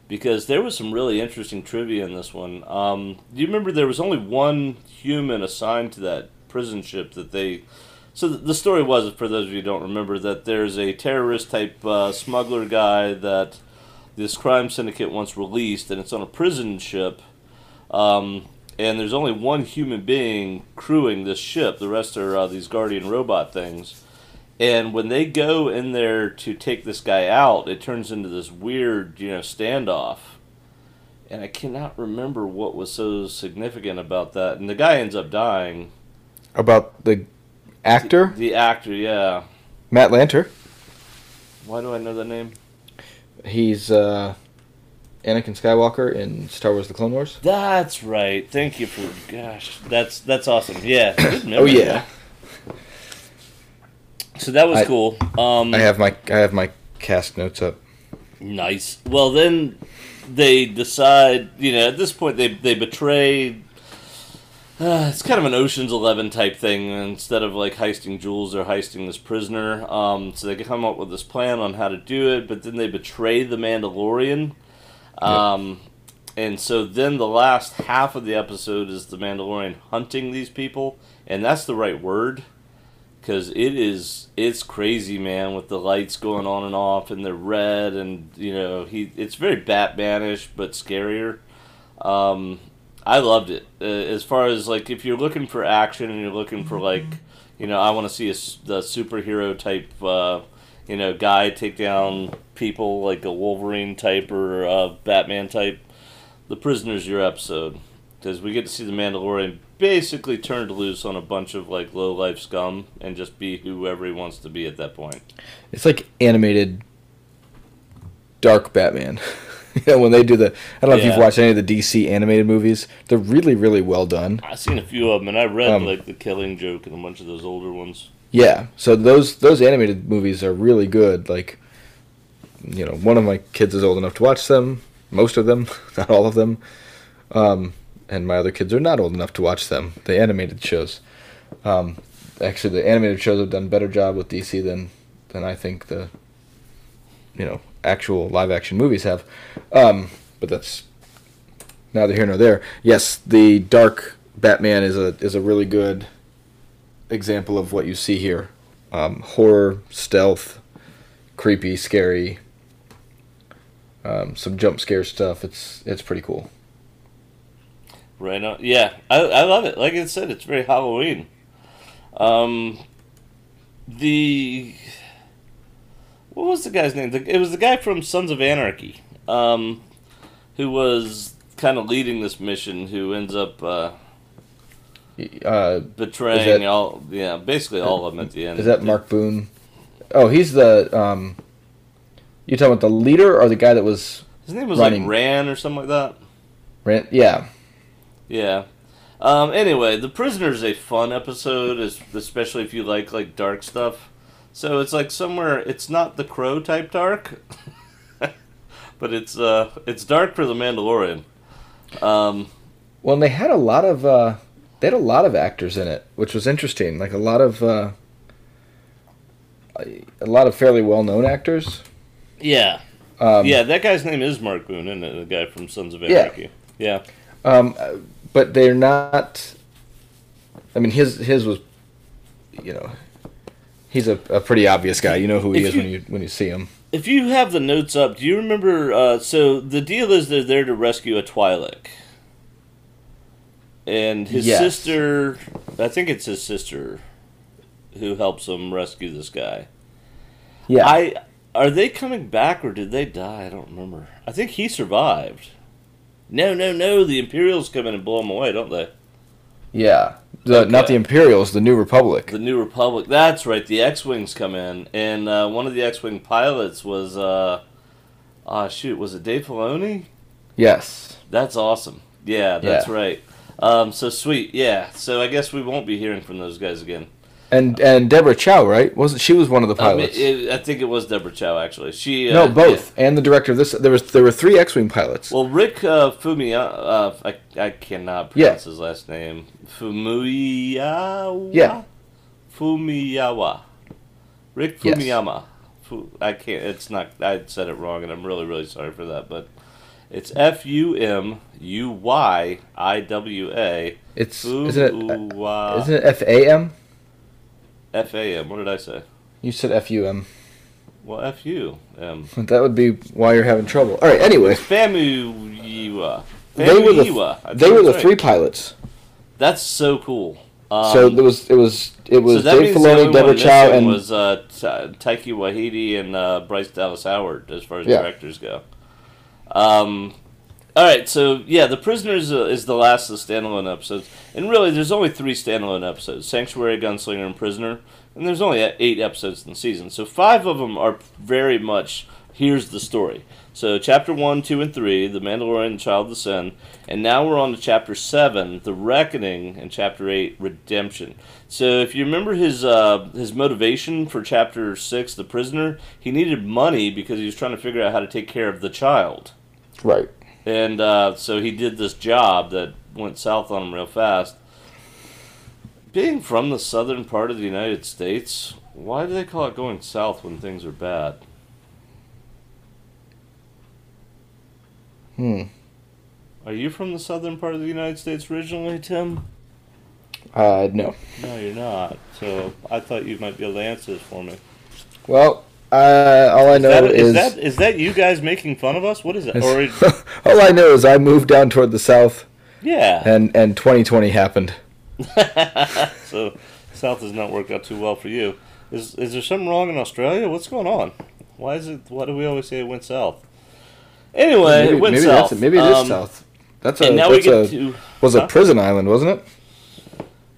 [SPEAKER 2] because there was some really interesting trivia in this one. Um, do you remember there was only one human assigned to that prison ship that they? So the story was, for those of you who don't remember, that there's a terrorist type uh, smuggler guy that this crime syndicate once released, and it's on a prison ship. Um, and there's only one human being crewing this ship. The rest are uh, these guardian robot things. And when they go in there to take this guy out, it turns into this weird, you know, standoff. And I cannot remember what was so significant about that. And the guy ends up dying.
[SPEAKER 3] About the actor
[SPEAKER 2] The actor, yeah.
[SPEAKER 3] Matt Lanter.
[SPEAKER 2] Why do I know that name?
[SPEAKER 3] He's uh, Anakin Skywalker in Star Wars: The Clone Wars.
[SPEAKER 2] That's right. Thank you for gosh. That's that's awesome. Yeah. [COUGHS]
[SPEAKER 3] Oh yeah,
[SPEAKER 2] So that was
[SPEAKER 3] I-
[SPEAKER 2] cool. Um
[SPEAKER 3] I have my I have my cast notes up.
[SPEAKER 2] Nice. Well, then they decide. You know, at this point, they they betray. Uh, it's kind of an Ocean's Eleven type thing. Instead of like heisting jewels, they're heisting this prisoner. Um, so they come up with this plan on how to do it, but then they betray the Mandalorian. Um, and so then the last half of the episode is the Mandalorian hunting these people, and that's the right word because it is it's crazy man with the lights going on and off and they're red and you know he it's very batmanish but scarier um i loved it uh, as far as like if you're looking for action and you're looking for like you know i want to see a the superhero type uh you know guy take down people like a wolverine type or a batman type the prisoner's your episode because we get to see the Mandalorian basically turned loose on a bunch of like low life scum and just be whoever he wants to be at that point.
[SPEAKER 3] It's like animated dark Batman. [LAUGHS] [LAUGHS] know, when they do the I don't know if you've watched any of the DC animated movies. They're really really well done.
[SPEAKER 2] I've seen a few of them and I read
[SPEAKER 3] Um,
[SPEAKER 2] like the Killing Joke and a bunch of those older ones.
[SPEAKER 3] Yeah, so those those animated movies are really good. Like, you know, one of my kids is old enough to watch them. Most of them, [LAUGHS] not all of them. Um, and my other kids are not old enough to watch them. The animated shows. Um, actually, the animated shows have done a better job with DC than than I think the you know actual live action movies have. Um, but that's neither here nor there. Yes, the dark Batman is a is a really good example of what you see here: um, horror, stealth, creepy, scary, um, some jump scare stuff. It's it's pretty cool.
[SPEAKER 2] Right on. Yeah, I, I love it. Like I said, it's very Halloween. Um, the what was the guy's name? The, it was the guy from Sons of Anarchy, um, who was kind of leading this mission. Who ends up uh,
[SPEAKER 3] Uh,
[SPEAKER 2] betraying
[SPEAKER 3] that-
[SPEAKER 2] all. Yeah, basically all of them at the end.
[SPEAKER 3] is that Mark Boone? Oh, he's the. Um, you talking about the leader or the guy that was
[SPEAKER 2] His name was
[SPEAKER 3] running?
[SPEAKER 2] like Ran or something like that.
[SPEAKER 3] ran? Yeah,
[SPEAKER 2] Yeah. Um, anyway, The Prisoner's a fun episode, especially if you like like dark stuff. So it's like somewhere it's not the Crow type dark, [LAUGHS] but it's uh it's dark for the Mandalorian. Um,
[SPEAKER 3] Well, and they had a lot of uh, they had a lot of actors in it, which was interesting. Like a lot of uh, a lot of fairly well known actors.
[SPEAKER 2] yeah,
[SPEAKER 3] Um,
[SPEAKER 2] yeah, that guy's name is Mark Boone, isn't it? The guy from Sons of Anarchy. Yeah,
[SPEAKER 3] Um, uh, but they're not. I mean, his his was, you know, he's a, a pretty obvious guy. You know who he
[SPEAKER 2] If
[SPEAKER 3] is
[SPEAKER 2] you-
[SPEAKER 3] when you when you see him.
[SPEAKER 2] If you have the notes up, do you remember? Uh, so the deal is they're there to rescue a Twi'lek, and his
[SPEAKER 3] Yes.
[SPEAKER 2] sister. I think it's his sister who helps him rescue this guy.
[SPEAKER 3] Yeah,
[SPEAKER 2] I are they coming back or did they die? I don't remember. I think he survived. No, no, no. The Imperials come in and blow him away, don't they?
[SPEAKER 3] yeah. The, Not the Imperials, the New Republic.
[SPEAKER 2] The New Republic. That's right. The X-wings come in, and uh, one of the X-wing pilots was. Uh, ah, shoot. Was it Dave Filoni?
[SPEAKER 3] yes.
[SPEAKER 2] That's awesome. Yeah, that's
[SPEAKER 3] Yeah.
[SPEAKER 2] right. Um, so sweet. Yeah. So I guess we won't be hearing from those guys again.
[SPEAKER 3] And and Deborah Chow, right? Wasn't she was one of the
[SPEAKER 2] I, mean,
[SPEAKER 3] pilots?
[SPEAKER 2] it, I think it was Deborah Chow actually. She uh,
[SPEAKER 3] no, both. And the director of this. There was there were three X-wing pilots.
[SPEAKER 2] Well, Rick uh, Fumiya, uh, I, I cannot
[SPEAKER 3] Yeah.
[SPEAKER 2] pronounce his last name. Fumiyawa?
[SPEAKER 3] Yeah.
[SPEAKER 2] Fumiyawa. Rick
[SPEAKER 3] Yes.
[SPEAKER 2] Fumiyama. Fu, I can't, it's not, I said it wrong and I'm really, really sorry for that, but it's F U M U Y I W A.
[SPEAKER 3] it's isn't it
[SPEAKER 2] Fuwa-
[SPEAKER 3] isn't it F A M?
[SPEAKER 2] F A M. What did I say?
[SPEAKER 3] You said F U M.
[SPEAKER 2] Well, F U M. [LAUGHS]
[SPEAKER 3] That would be why you're having trouble. All right. Anyway,
[SPEAKER 2] Famuyiwa.
[SPEAKER 3] they were the they were the
[SPEAKER 2] right.
[SPEAKER 3] three pilots.
[SPEAKER 2] That's so cool. Um,
[SPEAKER 3] so it was it was it was
[SPEAKER 2] so
[SPEAKER 3] Dave Filoni, Deborah Chow, and
[SPEAKER 2] was uh, Ta- Taika Waititi and uh, Bryce Dallas Howard as far as
[SPEAKER 3] Yeah.
[SPEAKER 2] directors go. Um, all right, so yeah, the Prisoners uh, is the last of the standalone episodes, and really, there's only three standalone episodes: Sanctuary, Gunslinger, and Prisoner. And there's only uh, eight episodes in the season, so five of them are very much here's the story. So chapter one, two, and three, The Mandalorian, Child of the Sun, and now we're on to chapter seven, The Reckoning, and chapter eight, Redemption. So if you remember his uh, his motivation for chapter six, The Prisoner, he needed money because he was trying to figure out how to take care of the child.
[SPEAKER 3] right.
[SPEAKER 2] And uh, so he did this job that went south on him real fast. Being from the southern part of the United States, why do they call it going south when things are bad?
[SPEAKER 3] Hmm.
[SPEAKER 2] Are you from the southern part of the United States originally, Tim?
[SPEAKER 3] Uh, no.
[SPEAKER 2] No, you're not. So I thought you might be able to answer this for me.
[SPEAKER 3] Well, uh, all I
[SPEAKER 2] Is
[SPEAKER 3] know
[SPEAKER 2] that,
[SPEAKER 3] is,
[SPEAKER 2] is that is that you guys making fun of us? What is it? Or [LAUGHS]
[SPEAKER 3] all I know is I moved down toward the south,
[SPEAKER 2] yeah.
[SPEAKER 3] and and 2020 happened. [LAUGHS]
[SPEAKER 2] so South has not worked out too well for you. Is is there something wrong in Australia? What's going on? Why is it? Why do we always say it went south? Anyway,
[SPEAKER 3] maybe
[SPEAKER 2] it went
[SPEAKER 3] maybe
[SPEAKER 2] south.
[SPEAKER 3] that's maybe it is
[SPEAKER 2] Um,
[SPEAKER 3] south. That's a
[SPEAKER 2] And now we
[SPEAKER 3] that's a
[SPEAKER 2] to.
[SPEAKER 3] was
[SPEAKER 2] huh?
[SPEAKER 3] a prison island, wasn't it?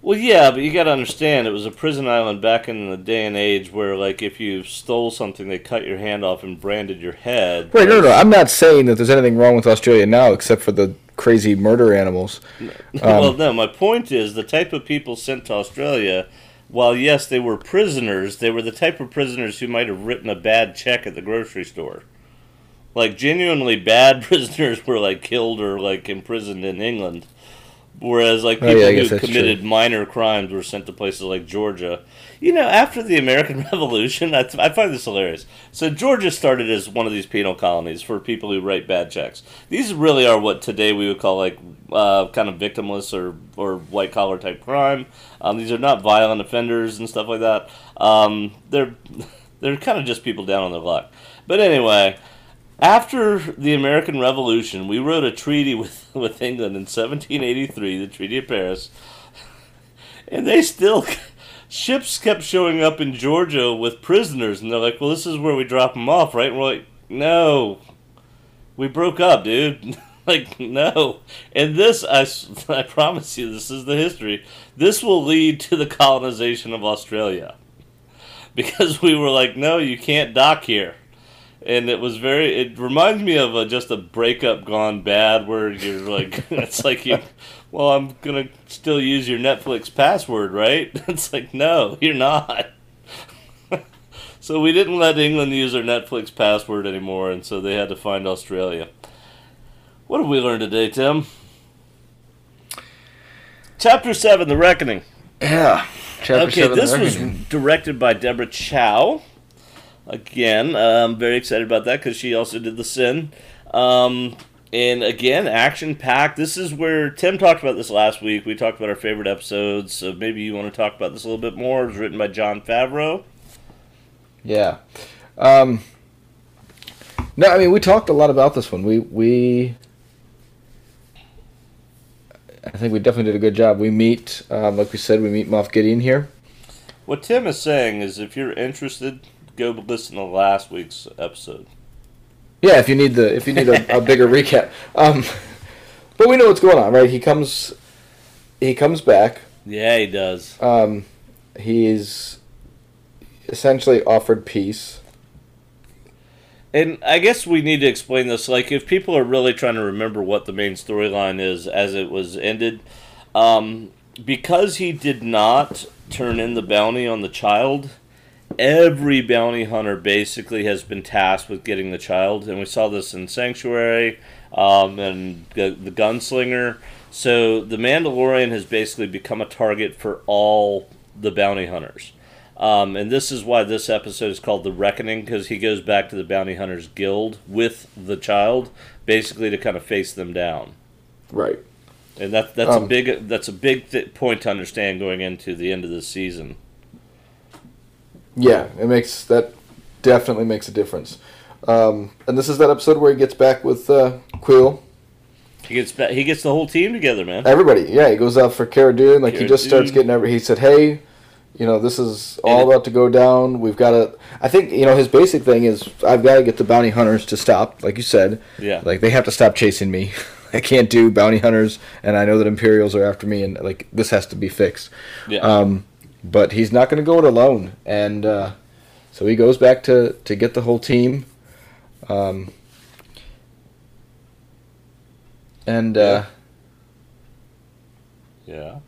[SPEAKER 2] Well, yeah, but you got to understand, it was a prison island back in the day and age where, like, if you stole something, they cut your hand off and branded your head.
[SPEAKER 3] Right. No, no. I'm not saying that there's anything wrong with Australia now, except for the crazy murder animals. [LAUGHS]
[SPEAKER 2] well,
[SPEAKER 3] Um,
[SPEAKER 2] no, my point is the type of people sent to Australia, while yes, they were prisoners, they were the type of prisoners who might have written a bad check at the grocery store. Like, genuinely bad [LAUGHS] prisoners were, like, killed or, like, imprisoned in England. Whereas, like
[SPEAKER 3] Oh,
[SPEAKER 2] people
[SPEAKER 3] yeah,
[SPEAKER 2] who committed
[SPEAKER 3] true.
[SPEAKER 2] minor crimes were sent to places like Georgia. You know, after the American [LAUGHS] Revolution, I, I find this hilarious. So Georgia started as one of these penal colonies for people who write bad checks. These really are what today we would call like uh, kind of victimless or or white collar type crime. Um, these are not violent offenders and stuff like that. Um, they're [LAUGHS] they're kind of just people down on their luck. But anyway, after the American Revolution, we wrote a treaty with, [LAUGHS] with England in 1783, the Treaty of Paris, and they still [LAUGHS] ships kept showing up in Georgia with prisoners, and they're like, "Well, this is where we drop them off, right?" And we're like, "No, we broke up, dude." [LAUGHS] like, no. And this, I, I promise you, this is the history. This will lead to the colonization of Australia because we were like, "No, you can't dock here." And it was very it reminds me of a, just a breakup gone bad where you're like [LAUGHS] it's like you well i'm gonna still use your netflix password right? [LAUGHS] It's like no you're not. [LAUGHS] So we didn't let england use their netflix password anymore and so they had to find australia. What have we learned today tim? Chapter 7 the reckoning.
[SPEAKER 3] Yeah. Chapter
[SPEAKER 2] okay,
[SPEAKER 3] seven,
[SPEAKER 2] this was directed by Deborah Chow. Again, uh, I'm very excited about that because she also did The Sin. Um, and again, action packed. This is where Tim talked about this last week. We talked about our favorite episodes, so maybe you want to talk about this a little bit more. It was written by Jon Favreau.
[SPEAKER 3] Yeah. Um, no, I mean we talked a lot about this one. We we I think we definitely did a good job. We meet, um, like we said, we meet Moff Gideon here.
[SPEAKER 2] What Tim is saying is if you're interested, go listen to last week's episode.
[SPEAKER 3] Yeah, if you need the if you need a, a bigger recap. Um, but we know what's going on, right? He comes he comes back.
[SPEAKER 2] Yeah, he does.
[SPEAKER 3] Um, he's essentially offered peace.
[SPEAKER 2] And I guess we need to explain this. Like, if people are really trying to remember what the main storyline is as it was ended, um, because he did not turn in the bounty on the child, every bounty hunter basically has been tasked with getting the child. And we saw this in Sanctuary um, and the, the Gunslinger. So the Mandalorian has basically become a target for all the bounty hunters. Um, and this is why this episode is called The Reckoning, because he goes back to the Bounty Hunters Guild with the child, basically to kind of face them down.
[SPEAKER 3] Right.
[SPEAKER 2] And that, that's a
[SPEAKER 3] Um,
[SPEAKER 2] big that's a big th- point to understand going into the end of the season.
[SPEAKER 3] Yeah, it makes that definitely makes a difference. Um, and this is that episode where he gets back with uh, Kuiil.
[SPEAKER 2] He gets ba- he gets the whole team together, man.
[SPEAKER 3] Everybody, yeah, he goes out for Cara Dune. Like he
[SPEAKER 2] Cara
[SPEAKER 3] just starts getting every. He said, "Hey, you know, this is all
[SPEAKER 2] And
[SPEAKER 3] about to go down. We've got to." I think you know his basic thing is I've got to get the bounty hunters to stop. Like you said,
[SPEAKER 2] Yeah.
[SPEAKER 3] like they have to stop chasing me. [LAUGHS] I can't do bounty hunters, and I know that Imperials are after me, and like this has to be fixed.
[SPEAKER 2] Yeah.
[SPEAKER 3] Um, but he's not going to go it alone, and uh, so he goes back to to get the whole team. Um, and uh,
[SPEAKER 2] yeah.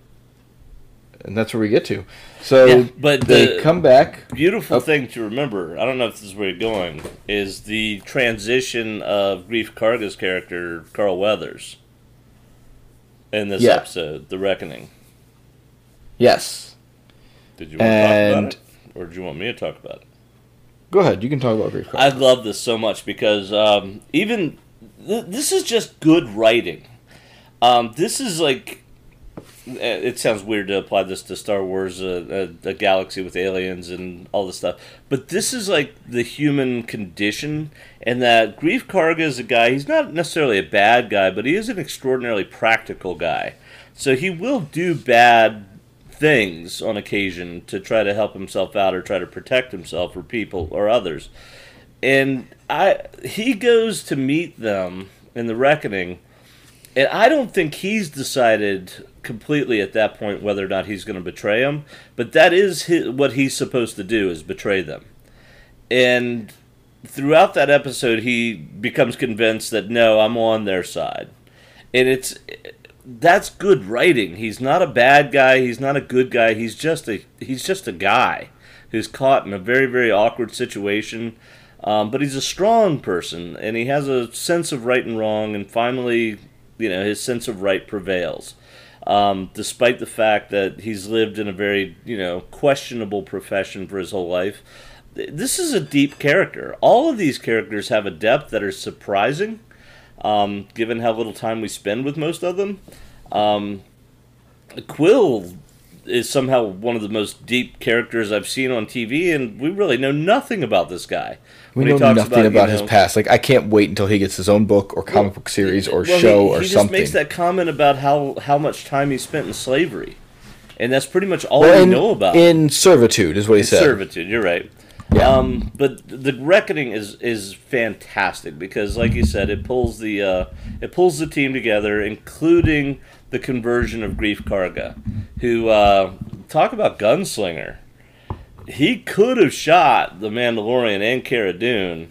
[SPEAKER 3] and that's where we get to. So
[SPEAKER 2] Yeah, but
[SPEAKER 3] they
[SPEAKER 2] the-
[SPEAKER 3] come back.
[SPEAKER 2] Beautiful
[SPEAKER 3] Oh.
[SPEAKER 2] thing to remember, I don't know if this is where you're going, is the transition of Greef Karga's character, Carl Weathers, in this
[SPEAKER 3] Yeah.
[SPEAKER 2] episode, The Reckoning.
[SPEAKER 3] Yes.
[SPEAKER 2] Did you want to talk
[SPEAKER 3] And-
[SPEAKER 2] about it? Or do you want me to talk about it?
[SPEAKER 3] Go ahead. You can talk about Greef.
[SPEAKER 2] I love this so much because um, even th- this is just good writing. Um, this is like eh, it sounds weird to apply this to Star Wars, uh, a, a galaxy with aliens and all this stuff, but this is like the human condition, and that Greef Karga is a guy. He's not necessarily a bad guy, but he is an extraordinarily practical guy. So he will do bad things on occasion to try to help himself out or try to protect himself or people or others. And I he goes to meet them in the reckoning and I don't think he's decided completely at that point whether or not he's going to betray them, but that is his, what he's supposed to do is betray them. And throughout that episode he becomes convinced that no, I'm on their side. And it's that's good writing. He's not a bad guy. He's not a good guy. He's just a he's just a guy who's caught in a very very awkward situation. Um, but he's a strong person, and he has a sense of right and wrong. And finally, you know, his sense of right prevails. um, despite the fact that he's lived in a very you know questionable profession for his whole life. This is a deep character. All of these characters have a depth that are surprising, um, given how little time we spend with most of them. Um, Kuiil is somehow one of the most deep characters I've seen on TV, and we really know nothing about this guy.
[SPEAKER 3] We
[SPEAKER 2] When
[SPEAKER 3] know nothing about,
[SPEAKER 2] you know-
[SPEAKER 3] his past. Like I can't wait until he gets his own book or comic book series or
[SPEAKER 2] Well,
[SPEAKER 3] show
[SPEAKER 2] he,
[SPEAKER 3] or
[SPEAKER 2] he
[SPEAKER 3] something.
[SPEAKER 2] just makes that comment about how, how much time he spent in slavery, and that's pretty much all
[SPEAKER 3] Well,
[SPEAKER 2] we
[SPEAKER 3] in,
[SPEAKER 2] know about
[SPEAKER 3] in servitude is what he said.
[SPEAKER 2] servitude. You're right.
[SPEAKER 3] Yeah.
[SPEAKER 2] Um, but the reckoning is is fantastic because, like you said, it pulls the uh, it pulls the team together, including the conversion of Greef Karga, who uh, talk about gunslinger. He could have shot the Mandalorian and Cara Dune.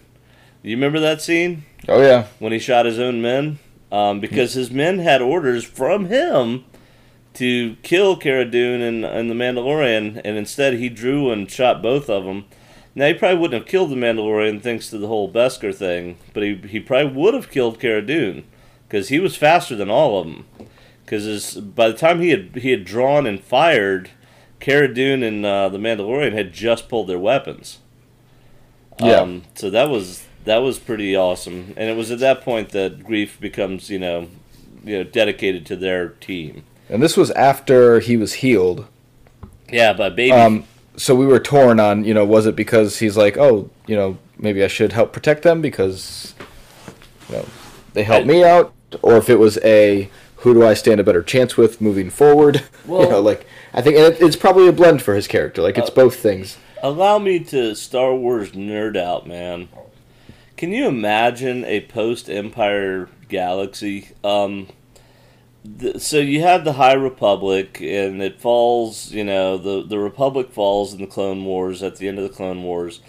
[SPEAKER 2] You remember that scene
[SPEAKER 3] Oh yeah.
[SPEAKER 2] when he shot his own men? Um, because his men had orders from him to kill Cara Dune and, and the Mandalorian, and instead he drew and shot both of them. Now he probably wouldn't have killed the Mandalorian thanks to the whole Beskar thing, but he, he probably would have killed Cara Dune because he was faster than all of them. Because by the time he had he had drawn and fired, Cara Dune and uh, the Mandalorian had just pulled their weapons.
[SPEAKER 3] Yeah.
[SPEAKER 2] Um, so that was that was pretty awesome, and it was at that point that Greef becomes you know, you know, dedicated to their team.
[SPEAKER 3] And this was after he was healed.
[SPEAKER 2] Yeah, but baby,
[SPEAKER 3] Um, so we were torn on, you know, was it because he's like, oh, you know, maybe I should help protect them because, you know, they helped
[SPEAKER 2] I-
[SPEAKER 3] me out, or if it was a who do I stand a better chance with moving forward? [LAUGHS]
[SPEAKER 2] well, you
[SPEAKER 3] know, like I think it, it's probably a blend for his character. Like
[SPEAKER 2] Uh,
[SPEAKER 3] it's both things.
[SPEAKER 2] allow me to Star Wars nerd out, man. Can you imagine a post Empire galaxy? Um, so you have the High Republic, and it falls. You know, the the Republic falls in the Clone Wars at the end of the Clone Wars.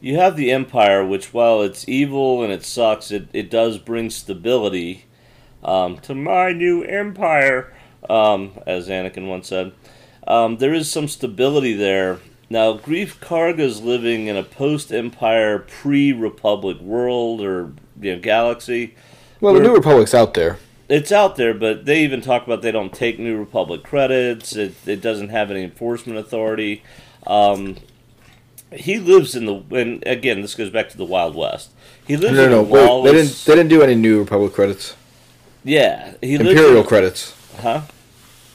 [SPEAKER 2] You have the Empire, which while it's evil and it sucks, it, it does bring stability um, to my new empire, um, as Anakin once said. Um, there is some stability there. Now, Greef Karga's living in a post-Empire, pre-Republic world or you know, galaxy.
[SPEAKER 3] Well, the New Republic's out there.
[SPEAKER 2] It's out there, but they even talk about they don't take New Republic credits. It, it doesn't have any enforcement authority. Um, he lives in the and again, this goes back to the Wild West. He lives
[SPEAKER 3] No,
[SPEAKER 2] in
[SPEAKER 3] no, no. Wait, they didn't. They didn't do any New Republic credits.
[SPEAKER 2] yeah, he
[SPEAKER 3] Imperial
[SPEAKER 2] in-
[SPEAKER 3] credits.
[SPEAKER 2] Huh?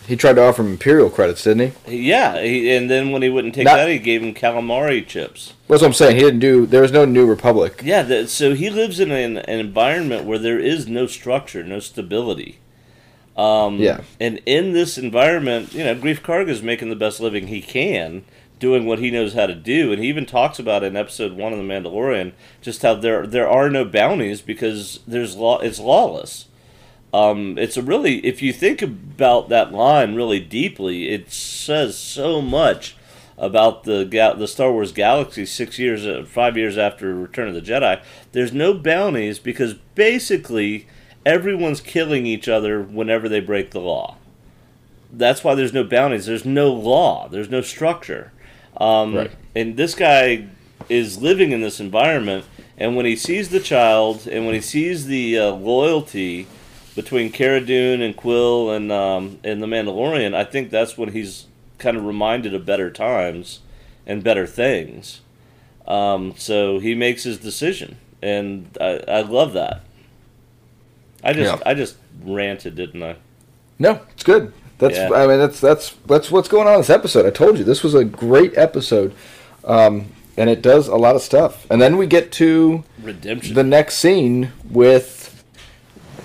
[SPEAKER 3] He tried to offer him Imperial credits, didn't he?
[SPEAKER 2] Yeah, he, and then when he wouldn't take
[SPEAKER 3] Not-
[SPEAKER 2] that, he gave him calamari chips.
[SPEAKER 3] That's what I'm saying. He didn't do. There was no New Republic.
[SPEAKER 2] Yeah, that, so he lives in an, an environment where there is no structure, no stability. Um,
[SPEAKER 3] Yeah.
[SPEAKER 2] And in this environment, you know, Greef Karga is making the best living he can, doing what he knows how to do. And he even talks about in episode one of The Mandalorian just how there there are no bounties because there's law. It's lawless. Um, it's a really, if you think about that line really deeply, it says so much about the the Star Wars galaxy six years, uh, five years after Return of the Jedi. There's no bounties because basically everyone's killing each other whenever they break the law. That's why there's no bounties. There's no law. There's no structure. Um,
[SPEAKER 3] Right.
[SPEAKER 2] And this guy is living in this environment, and when he sees the child, and when he sees the uh, loyalty between Cara Dune and Kuiil and um, and the Mandalorian, I think that's when he's kind of reminded of better times and better things. Um, so he makes his decision, and I, I love that. I just
[SPEAKER 3] Yeah.
[SPEAKER 2] I just ranted, didn't I?
[SPEAKER 3] No, it's good. That's
[SPEAKER 2] Yeah.
[SPEAKER 3] I mean that's that's that's what's going on in this episode. I told you this was a great episode, um, and it does a lot of stuff. And then we get to
[SPEAKER 2] Redemption.
[SPEAKER 3] the next scene with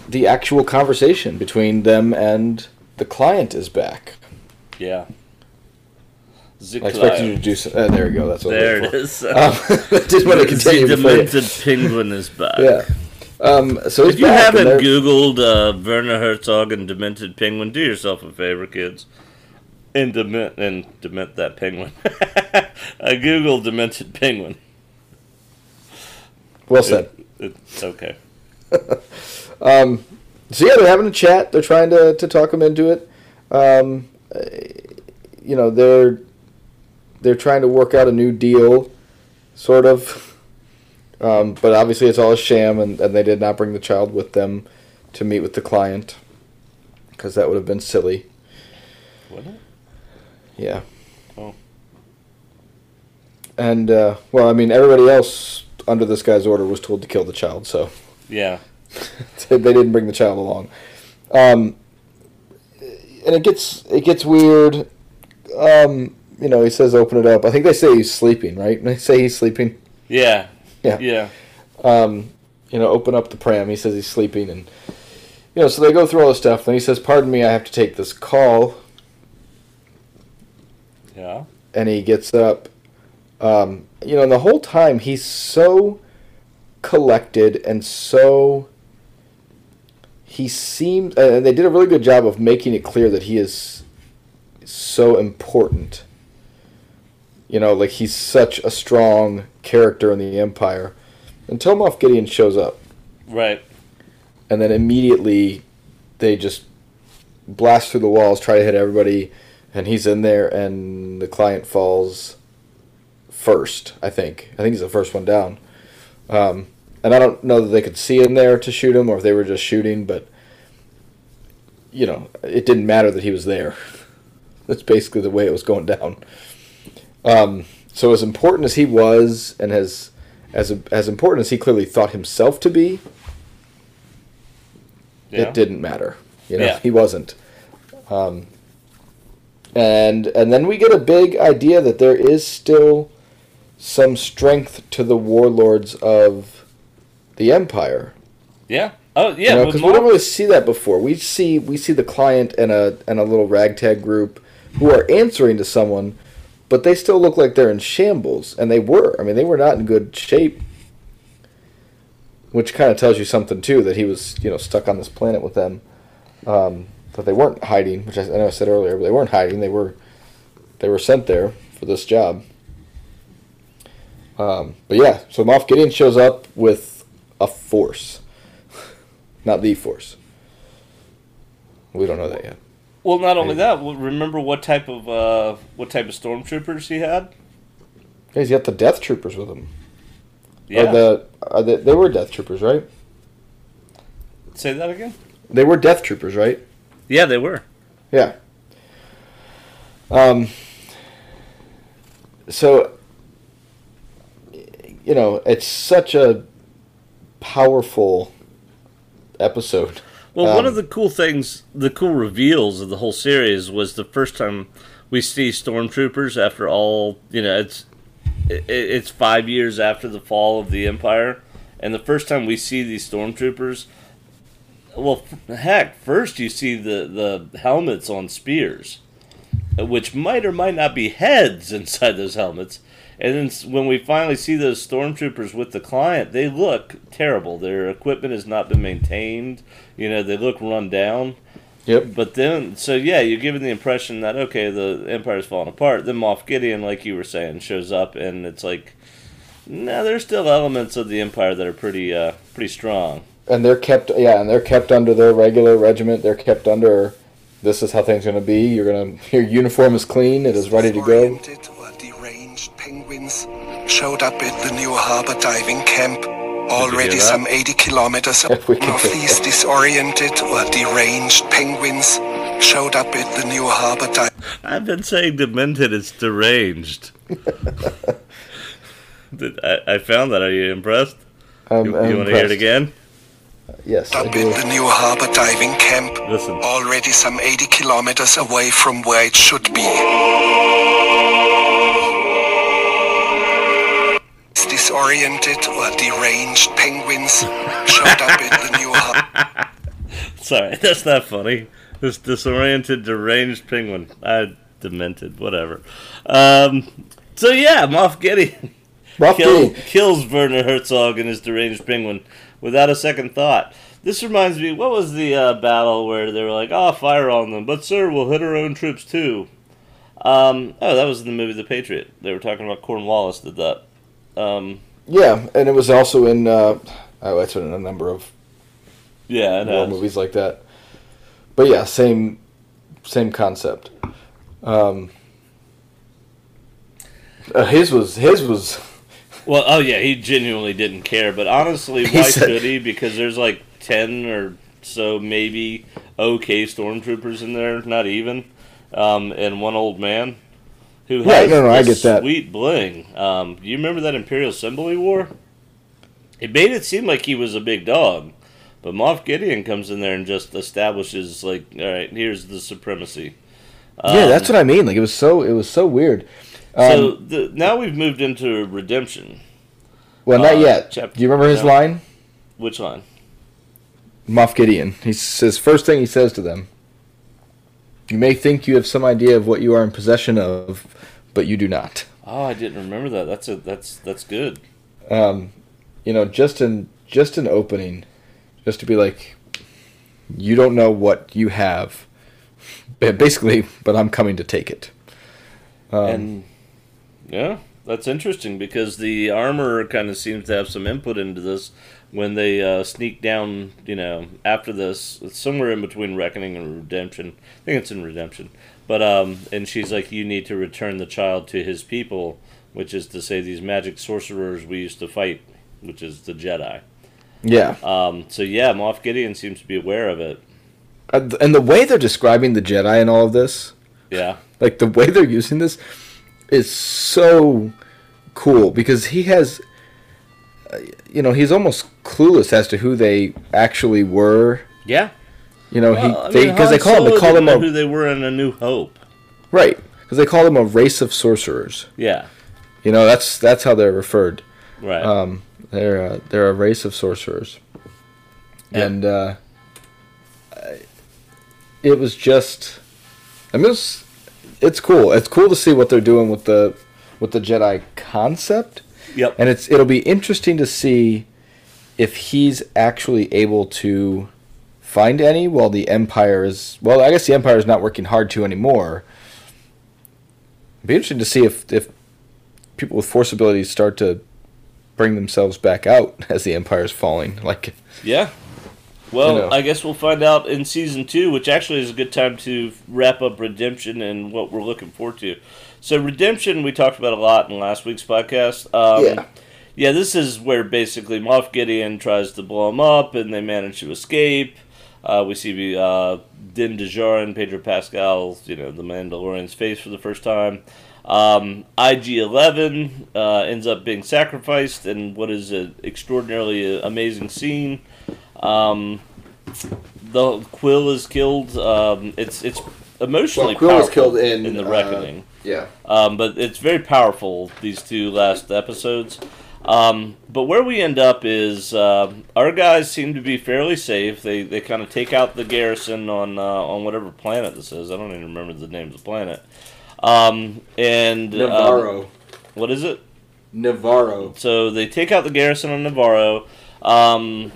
[SPEAKER 3] the actual conversation between them and the client is back.
[SPEAKER 2] yeah.
[SPEAKER 3] I expected you to do. So, uh, there we go. That's what [LAUGHS] I
[SPEAKER 2] There it is.
[SPEAKER 3] Um, just want to continue
[SPEAKER 2] the
[SPEAKER 3] you-
[SPEAKER 2] demented penguin is back.
[SPEAKER 3] Yeah. Um, so
[SPEAKER 2] If you haven't Googled uh, Werner Herzog and demented penguin, do yourself a favor, kids, and dement and dement that penguin. [LAUGHS] I googled demented penguin.
[SPEAKER 3] well said.
[SPEAKER 2] It, it's okay. [LAUGHS]
[SPEAKER 3] Um, so yeah, they're having a chat. They're trying to, to talk him into it. Um, you know, they're they're trying to work out a new deal, sort of. Um, but obviously, it's all a sham, and, and they did not bring the child with them to meet with the client because that would have been silly.
[SPEAKER 2] Wasn't it?
[SPEAKER 3] Yeah.
[SPEAKER 2] Oh.
[SPEAKER 3] And uh, well, I mean, everybody else under this guy's order was told to kill the child, so
[SPEAKER 2] Yeah. [LAUGHS]
[SPEAKER 3] they didn't bring the child along. Um, and it gets it gets weird. Um, you know, he says open it up. I think they say he's sleeping, right? They say he's sleeping.
[SPEAKER 2] Yeah.
[SPEAKER 3] Yeah.
[SPEAKER 2] Yeah.
[SPEAKER 3] Um, you know, open up the pram. He says he's sleeping, and you know, so they go through all this stuff. Then he says, "Pardon me, I have to take this call."
[SPEAKER 2] Yeah.
[SPEAKER 3] and he gets up. Um, you know, and the whole time he's so collected and so. He seemed, and they did a really good job of making it clear that he is so important. You know, like he's such a strong character in the Empire until Moff Gideon shows up,
[SPEAKER 2] Right.
[SPEAKER 3] and then immediately they just blast through the walls, try to hit everybody, and he's in there, and the client falls first. I think. I think he's the first one down. Um, and I don't know that they could see in there to shoot him, or if they were just shooting, but you know, it didn't matter that he was there. [LAUGHS] That's basically the way it was going down. Um, so as important as he was, and as as as important as he clearly thought himself to be,
[SPEAKER 2] Yeah.
[SPEAKER 3] it didn't matter. You know,
[SPEAKER 2] Yeah.
[SPEAKER 3] he wasn't. Um, and and then we get a big idea that there is still some strength to the warlords of the empire.
[SPEAKER 2] Yeah. Oh yeah.
[SPEAKER 3] because we don't really see that before. We see we see the client and a and a little ragtag group who are answering to someone, but they still look like they're in shambles, and they were. I mean, they were not in good shape. Which kind of tells you something too that he was you know stuck on this planet with them. Um, that they weren't hiding, which I, I know I said earlier, but they weren't hiding. They were they were sent there for this job. Um, but yeah, so Moff Gideon shows up with a force, not the force. We don't know that yet.
[SPEAKER 2] Well, not only that. Remember what type of uh, what type of stormtroopers he had?
[SPEAKER 3] Yeah, he's got the Death Troopers with him.
[SPEAKER 2] Yeah.
[SPEAKER 3] The, are they, they were Death Troopers, right?
[SPEAKER 2] Say that again.
[SPEAKER 3] They were Death Troopers, right?
[SPEAKER 2] Yeah, they were.
[SPEAKER 3] Yeah. Um. So, you know, it's such a powerful episode.
[SPEAKER 2] Well, one
[SPEAKER 3] Um,
[SPEAKER 2] of the cool things, the cool reveals of the whole series was the first time we see stormtroopers after all. You know, it's it, it's five years after the fall of the Empire, and the first time we see these stormtroopers. Well, heck, first you see the the helmets on spears, which might or might not be heads [LAUGHS] inside those helmets. And then when we finally see those stormtroopers with the client, they look terrible. Their equipment has not been maintained. You know, they look run down.
[SPEAKER 3] Yep.
[SPEAKER 2] But then, so yeah, you're given the impression that okay, the empire's falling apart. Then Moff Gideon, like you were saying, shows up, and it's like, no, there's still elements of the empire that are pretty, uh, pretty strong.
[SPEAKER 3] and they're kept yeah and they're kept under their regular regiment they're kept under this is how things are going to be you're going [LAUGHS] to your uniform is clean it is ready to go
[SPEAKER 4] Disoriented or deranged penguins showed up at the New Harbor diving camp. Already some 80 kilometers [LAUGHS]
[SPEAKER 3] If we
[SPEAKER 4] away.
[SPEAKER 3] can
[SPEAKER 4] of these disoriented or deranged penguins showed up at the New Harbor diving
[SPEAKER 2] I've been saying demented is deranged. [LAUGHS] I, I found that. Are you impressed?
[SPEAKER 3] I'm,
[SPEAKER 2] You,
[SPEAKER 3] I'm
[SPEAKER 2] want to hear it
[SPEAKER 3] impressed.
[SPEAKER 2] again?
[SPEAKER 3] Uh, yes I
[SPEAKER 4] up
[SPEAKER 3] do
[SPEAKER 4] at the New Harbor diving camp.
[SPEAKER 2] Listen.
[SPEAKER 4] Already some 80 kilometers away from where it should be. Disoriented or deranged penguins showed up in the New Harbor. [LAUGHS]
[SPEAKER 2] Sorry, that's not funny. This disoriented, deranged penguin. I demented, whatever. Um, so yeah, Moff Gideon [LAUGHS]
[SPEAKER 3] Moff
[SPEAKER 2] kill, kills Werner Herzog and his deranged penguin without a second thought. This reminds me, what was the uh, battle where they were like, "Oh, fire on them," but sir, we'll hit our own troops too. Um, oh, that was in the movie The Patriot. They were talking about Cornwallis did that. Um,
[SPEAKER 3] yeah and it was also in uh oh it's in a number of
[SPEAKER 2] yeah,
[SPEAKER 3] war movies like that but yeah same same concept um uh, his was his was [LAUGHS]
[SPEAKER 2] Well, oh yeah, he genuinely didn't care. But honestly, why
[SPEAKER 3] said-
[SPEAKER 2] should he? Because there's like ten or so maybe okay stormtroopers in there, not even. um, and one old man who has
[SPEAKER 3] Right, no, no, I get that.
[SPEAKER 2] sweet bling. Um, you remember that Imperial symbol he wore? It made it seem like he was a big dog, but Moff Gideon comes in there and just establishes like, all right, here's the supremacy.
[SPEAKER 3] yeah, that's what I mean. Like it was so it was so weird. Um,
[SPEAKER 2] so the, now we've moved into redemption.
[SPEAKER 3] well, not
[SPEAKER 2] uh,
[SPEAKER 3] yet. Do you remember his
[SPEAKER 2] no.
[SPEAKER 3] line?
[SPEAKER 2] Which line?
[SPEAKER 3] Moff Gideon. He says first thing he says to them. You may think you have some idea of what you are in possession of, but you do not.
[SPEAKER 2] Oh, I didn't remember that. That's a that's that's good.
[SPEAKER 3] Um, you know, just in just an opening, just to be like, you don't know what you have, basically, but I'm coming to take it. Um,
[SPEAKER 2] and yeah, that's interesting because the armor kind of seems to have some input into this when they uh, sneak down. You know, after this, it's somewhere in between Reckoning and Redemption. I think it's in Redemption. But um, and she's like, you need to return the child to his people, which is to say, these magic sorcerers we used to fight, which is the Jedi.
[SPEAKER 3] yeah,
[SPEAKER 2] Um, so yeah, Moff Gideon seems to be aware of it.
[SPEAKER 3] Uh, and the way they're describing the Jedi and all of this,
[SPEAKER 2] Yeah,
[SPEAKER 3] like the way they're using this, is so cool because he has, you know, he's almost clueless as to who they actually were.
[SPEAKER 2] yeah.
[SPEAKER 3] You know,
[SPEAKER 2] Well,
[SPEAKER 3] he because they
[SPEAKER 2] Han
[SPEAKER 3] call him they call
[SPEAKER 2] didn't
[SPEAKER 3] him a
[SPEAKER 2] who they were in A New Hope.
[SPEAKER 3] right because they call him a race of sorcerers.
[SPEAKER 2] Yeah,
[SPEAKER 3] You know, that's that's how they're referred.
[SPEAKER 2] right.
[SPEAKER 3] Um, they're uh, they're a race of sorcerers,
[SPEAKER 2] Yeah.
[SPEAKER 3] and uh, I- it was just. I mean, it's, it's cool. It's cool to see what they're doing with the with the Jedi concept,
[SPEAKER 2] yep.
[SPEAKER 3] and it's it'll be interesting to see if he's actually able to find any while the Empire is. Well, I guess the Empire is not working hard to anymore. It'd be interesting to see if if people with force abilities start to bring themselves back out [LAUGHS] as the Empire's falling. Like,
[SPEAKER 2] Yeah. Well,
[SPEAKER 3] You know.
[SPEAKER 2] I guess we'll find out in season two, which actually is a good time to wrap up Redemption and what we're looking forward to. So, Redemption, we talked about a lot in last week's podcast. Um,
[SPEAKER 3] Yeah.
[SPEAKER 2] Yeah, this is where basically Moff Gideon tries to blow him up, and they manage to escape. Uh, we see uh, Din Djarin, Pedro Pascal, you know, the Mandalorian's face for the first time. Um, IG-11 uh, ends up being sacrificed and what is an extraordinarily amazing scene. Um, the Kuiil is killed. Um, it's it's emotionally
[SPEAKER 3] Well, Kuiil was
[SPEAKER 2] powerful
[SPEAKER 3] killed in,
[SPEAKER 2] the
[SPEAKER 3] uh,
[SPEAKER 2] Reckoning.
[SPEAKER 3] Yeah,
[SPEAKER 2] Um, but it's very powerful, these two last episodes. Um, but where we end up is uh, our guys seem to be fairly safe. They, they kind of take out the garrison on uh, on whatever planet this is. I don't even remember the name of the planet. Um, and um,
[SPEAKER 3] Nevarro,
[SPEAKER 2] what is it?
[SPEAKER 3] Nevarro.
[SPEAKER 2] So they take out the garrison on Nevarro. Um,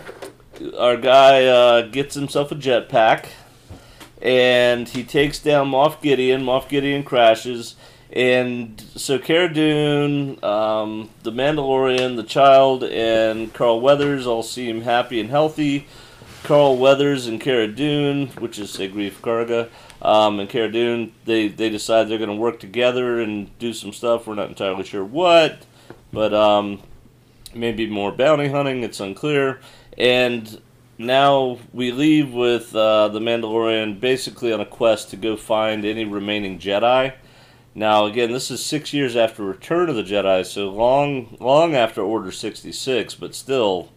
[SPEAKER 2] our guy uh, gets himself a jetpack, and he takes down Moff Gideon. Moff Gideon crashes, and so Cara Dune, um, the Mandalorian, the child, and Carl Weathers all seem happy and healthy. Carl Weathers and Cara Dune, which is Segrief Karga, um, and Cara Dune, they, they decide they're going to work together and do some stuff. We're not entirely sure what, but um, maybe more bounty hunting. It's unclear. And now we leave with uh, the Mandalorian basically on a quest to go find any remaining Jedi. Now, again, this is six years after Return of the Jedi, so long, long after Order sixty six, but still,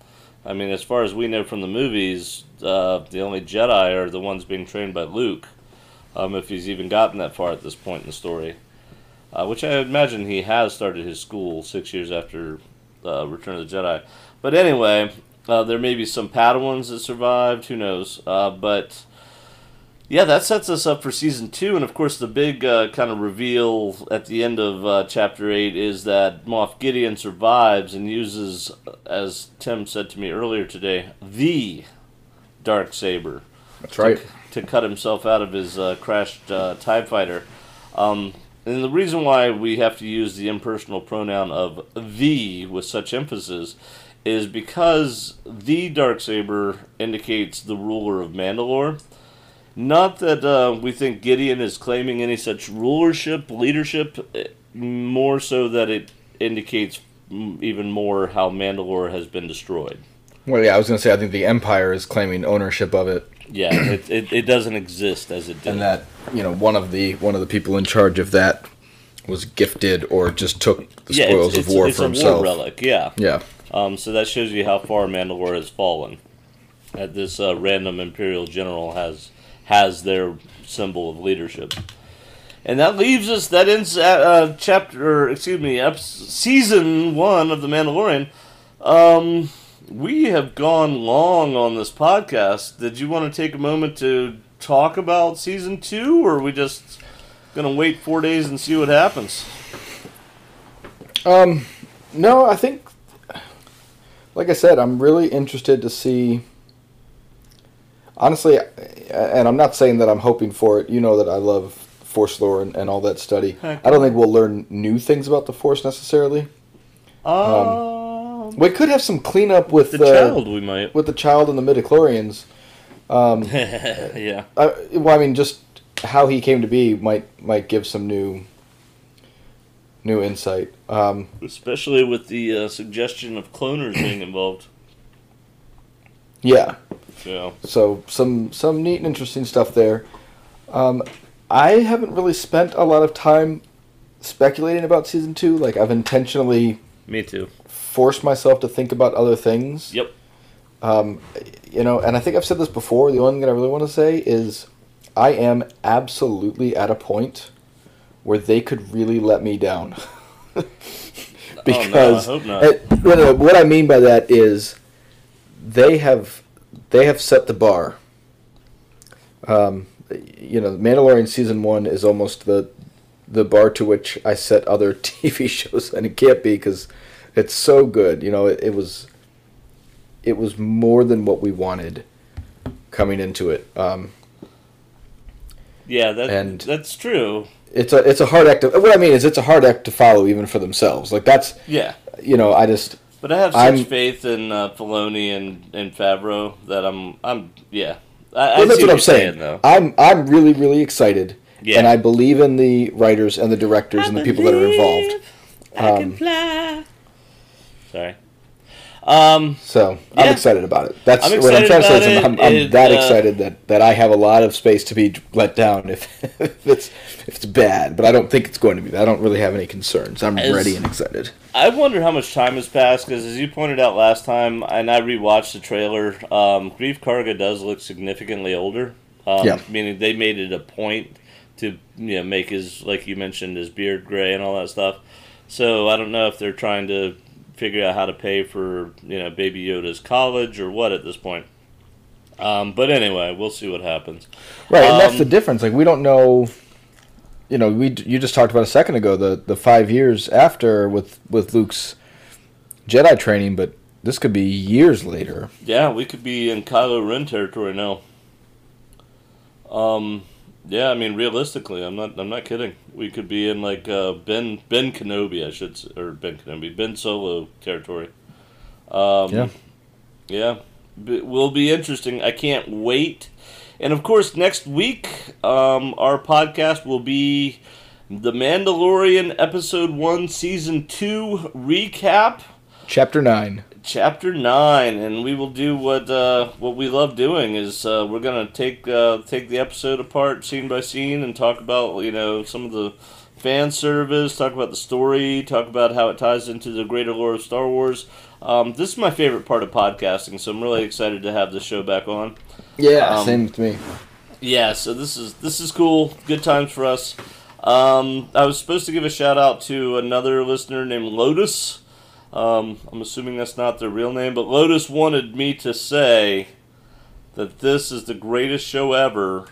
[SPEAKER 2] I mean, as far as we know from the movies, uh, the only Jedi are the ones being trained by Luke, um, if he's even gotten that far at this point in the story. Uh, which I imagine he has started his school six years after uh, Return of the Jedi. But anyway, uh, there may be some Padawans that survived. Who knows? Uh, but yeah, that sets us up for season two. And of course, the big uh, kind of reveal at the end of uh, chapter eight is that Moff Gideon survives and uses, as Tim said to me earlier today, the dark saber
[SPEAKER 3] That's right.
[SPEAKER 2] to cut himself out of his uh, crashed uh, TIE fighter. Um, and the reason why we have to use the impersonal pronoun of the with such emphasis is because the dark saber indicates the ruler of Mandalore. Not that uh, we think Gideon is claiming any such rulership, leadership, more so that it indicates even more how Mandalore has been destroyed.
[SPEAKER 3] Well, yeah, I was gonna say I think the Empire is claiming ownership of it.
[SPEAKER 2] Yeah, it, it, it doesn't exist as it did.
[SPEAKER 3] and that you know one of the one of the people in charge of that was gifted or just took the
[SPEAKER 2] yeah,
[SPEAKER 3] spoils
[SPEAKER 2] it's,
[SPEAKER 3] of war
[SPEAKER 2] it's,
[SPEAKER 3] for
[SPEAKER 2] it's
[SPEAKER 3] himself.
[SPEAKER 2] a war relic. Yeah.
[SPEAKER 3] Yeah,
[SPEAKER 2] Um, so that shows you how far Mandalore has fallen. That this uh, random Imperial general has has their symbol of leadership, and that leaves us. That ends at, uh, chapter. Excuse me, ep- season one of the Mandalorian. Um, we have gone long on this podcast. Did you want to take a moment to talk about season two, or are we just gonna wait four days and see what happens?
[SPEAKER 3] Um, no, I think, like I said, I'm really interested to see. Honestly, and I'm not saying that I'm hoping for it. You know that I love Force lore and, and all that study.
[SPEAKER 2] Heck
[SPEAKER 3] I don't think we'll learn new things about the Force necessarily.
[SPEAKER 2] Um,
[SPEAKER 3] We could have some cleanup with
[SPEAKER 2] the
[SPEAKER 3] the
[SPEAKER 2] child, we might.
[SPEAKER 3] with the child and the midichlorians. [LAUGHS]
[SPEAKER 2] yeah.
[SPEAKER 3] I, well, I mean, just how he came to be might might give some new new insight. Um,
[SPEAKER 2] Especially with the uh, suggestion of cloners being involved.
[SPEAKER 3] yeah,
[SPEAKER 2] So,
[SPEAKER 3] so some some neat and interesting stuff there. Um, I haven't really spent a lot of time speculating about season two. Like I've intentionally
[SPEAKER 2] me too.
[SPEAKER 3] forced myself to think about other things.
[SPEAKER 2] Yep.
[SPEAKER 3] Um, you know, and I think I've said this before. The only thing I really want to say is, I am absolutely at a point where they could really let me down. [LAUGHS] [LAUGHS] because
[SPEAKER 2] hope not.
[SPEAKER 3] it- no, no, what I mean by that is, they have they have set the bar. Um, you know, Mandalorian season one is almost the the bar to which I set other [LAUGHS] TV shows, and it can't be because it's so good. You know, it, it was it was more than what we wanted coming into it. Um,
[SPEAKER 2] Yeah, that,
[SPEAKER 3] And-
[SPEAKER 2] that's true.
[SPEAKER 3] It's a it's a hard act. To, what I mean is, it's a hard act to follow even for themselves. Like that's
[SPEAKER 2] Yeah.
[SPEAKER 3] you know, I just
[SPEAKER 2] But I have such
[SPEAKER 3] I'm-
[SPEAKER 2] faith in uh, Filoni and, and Favreau that I'm, I'm yeah. I, I
[SPEAKER 3] well, that's
[SPEAKER 2] see
[SPEAKER 3] what I'm
[SPEAKER 2] you're
[SPEAKER 3] saying.
[SPEAKER 2] though.
[SPEAKER 3] I'm I'm really really excited,
[SPEAKER 2] Yeah.
[SPEAKER 3] and I believe in the writers and the directors and the people that are involved.
[SPEAKER 2] I can
[SPEAKER 3] Um,
[SPEAKER 2] fly. Sorry. Um,
[SPEAKER 3] So I'm
[SPEAKER 2] Yeah.
[SPEAKER 3] excited about it. That's
[SPEAKER 2] I'm
[SPEAKER 3] what I'm trying to say. Is I'm. I'm
[SPEAKER 2] It,
[SPEAKER 3] that
[SPEAKER 2] uh,
[SPEAKER 3] excited that, that I have a lot of space to be let down if, [LAUGHS] if it's if it's bad, but I don't think it's going to be. I don't really have any concerns. I'm
[SPEAKER 2] As-
[SPEAKER 3] ready and excited.
[SPEAKER 2] I wonder how much time has passed because, as you pointed out last time, and I rewatched the trailer, um, Greef Karga does look significantly older. Um,
[SPEAKER 3] Yeah.
[SPEAKER 2] Meaning they made it a point to you know make his like you mentioned his beard gray and all that stuff. So I don't know if they're trying to figure out how to pay for you know Baby Yoda's college or what at this point. Um, but anyway, we'll see what happens.
[SPEAKER 3] Right, and that's
[SPEAKER 2] Um,
[SPEAKER 3] the difference. Like we don't know. You know, we you just talked about a second ago the the five years after with with Luke's Jedi training, but this could be years later.
[SPEAKER 2] Yeah, we could be in Kylo Ren territory now. Um, yeah, I mean, realistically, I'm not. I'm not kidding. We could be in like uh, Ben Ben Kenobi, I should, s- or Ben Kenobi, Ben Solo territory. Um,
[SPEAKER 3] Yeah.
[SPEAKER 2] yeah, B- will be interesting. I can't wait. And of course, next week, um, our podcast will be the Mandalorian episode one, season two recap
[SPEAKER 3] Chapter nine.
[SPEAKER 2] Chapter nine, and we will do what uh, what we love doing is uh, we're gonna take uh, take the episode apart scene by scene and talk about you know some of the fan service, talk about the story, talk about how it ties into the greater lore of Star Wars. Um, this is my favorite part of podcasting, so I'm really excited to have this show back on.
[SPEAKER 3] Yeah,
[SPEAKER 2] Um,
[SPEAKER 3] same with me.
[SPEAKER 2] Yeah, so this is this is cool. Good times for us. Um, I was supposed to give a shout out to another listener named Lotus. Um, I'm assuming that's not their real name, but Lotus wanted me to say that this is the greatest show ever,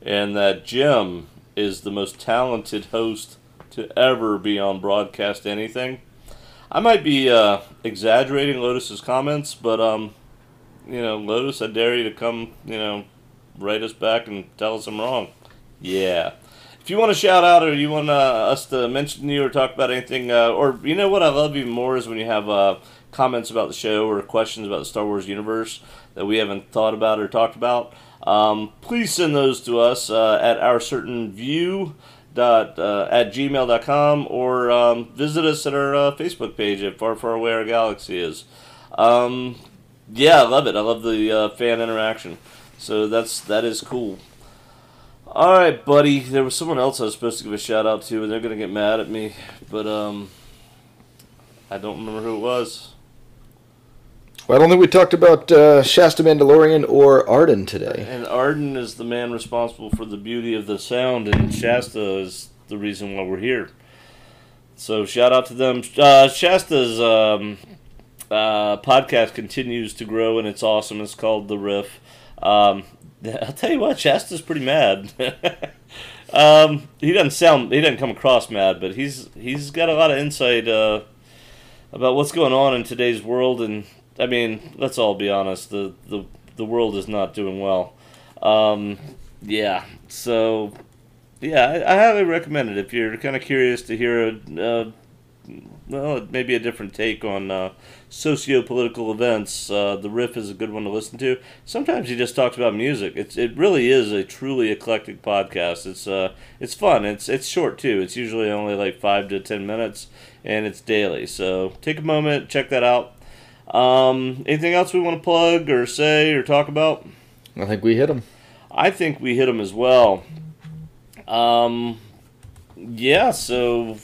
[SPEAKER 2] and that Jim is the most talented host to ever be on broadcast anything. I might be uh, exaggerating Lotus's comments, but um, you know, Lotus, I dare you to come, you know, write us back and tell us I'm wrong. Yeah. If you want to shout out or you want uh, us to mention you or talk about anything, uh, or you know what I love even more is when you have uh, comments about the show or questions about the Star Wars universe that we haven't thought about or talked about. Um, please send those to us uh, at our certain view dot uh, at gmail.com or um, visit us at our uh, Facebook page at Far Far Away Our Galaxy is. Um, yeah, I love it. I love the fan interaction. So that's that is cool. All right, buddy. There was someone else I was supposed to give a shout out to, and they're gonna get mad at me, but um, I don't remember who it was.
[SPEAKER 3] Well, I don't think we talked about uh, Shasta Mandalorian or Arden today.
[SPEAKER 2] And Arden is the man responsible for the beauty of the sound, and Shasta is the reason why we're here. So shout out to them. Uh, Shasta's um, uh, podcast continues to grow, and it's awesome. It's called The Riff. Um, [LAUGHS] I'll tell you what, Shasta's pretty mad. [LAUGHS] um, he doesn't sound, he doesn't come across mad, but he's he's got a lot of insight uh, about what's going on in today's world, and I mean, let's all be honest, the the the world is not doing well. Um, yeah, so yeah, I, I highly recommend it if you're kind of curious to hear a, uh, well, maybe a different take on uh, socio-political events. Uh, the riff is a good one to listen to. Sometimes he just talks about music. It's it really is a truly eclectic podcast. It's uh it's fun. It's it's short too. It's usually only like five to ten minutes, and it's daily. So take a moment, check that out. Um, anything else we want to plug or say or talk about?
[SPEAKER 3] I think we hit them.
[SPEAKER 2] I think we hit them as well. Um, yeah. So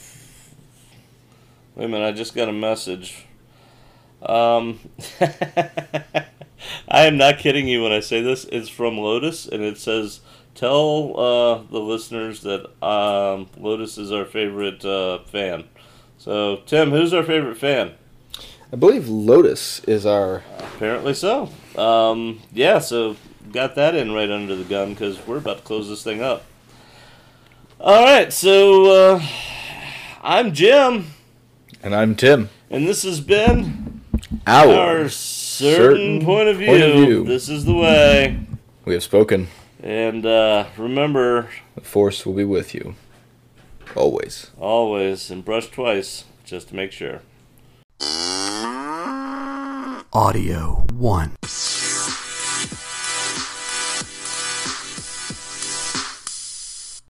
[SPEAKER 2] wait a minute. I just got a message. Um, [LAUGHS] I am not kidding you when I say this. It's from Lotus, and it says, "Tell uh, the listeners that um, Lotus is our favorite uh, fan." So, Tim, who's our favorite fan?
[SPEAKER 3] I believe Lotus is our.
[SPEAKER 2] Apparently so. Um, yeah, so got that in right under the gun because we're about to close this thing up. All right, so uh, I'm Jim,
[SPEAKER 3] And I'm Tim.
[SPEAKER 2] and this has been
[SPEAKER 3] Our.
[SPEAKER 2] our certain, point, of
[SPEAKER 3] point of
[SPEAKER 2] view.
[SPEAKER 3] view.
[SPEAKER 2] This is the way.
[SPEAKER 3] We have spoken.
[SPEAKER 2] And uh, remember,
[SPEAKER 3] The Force will be with you. Always.
[SPEAKER 2] always, and brush twice just to make sure.
[SPEAKER 1] Audio 1.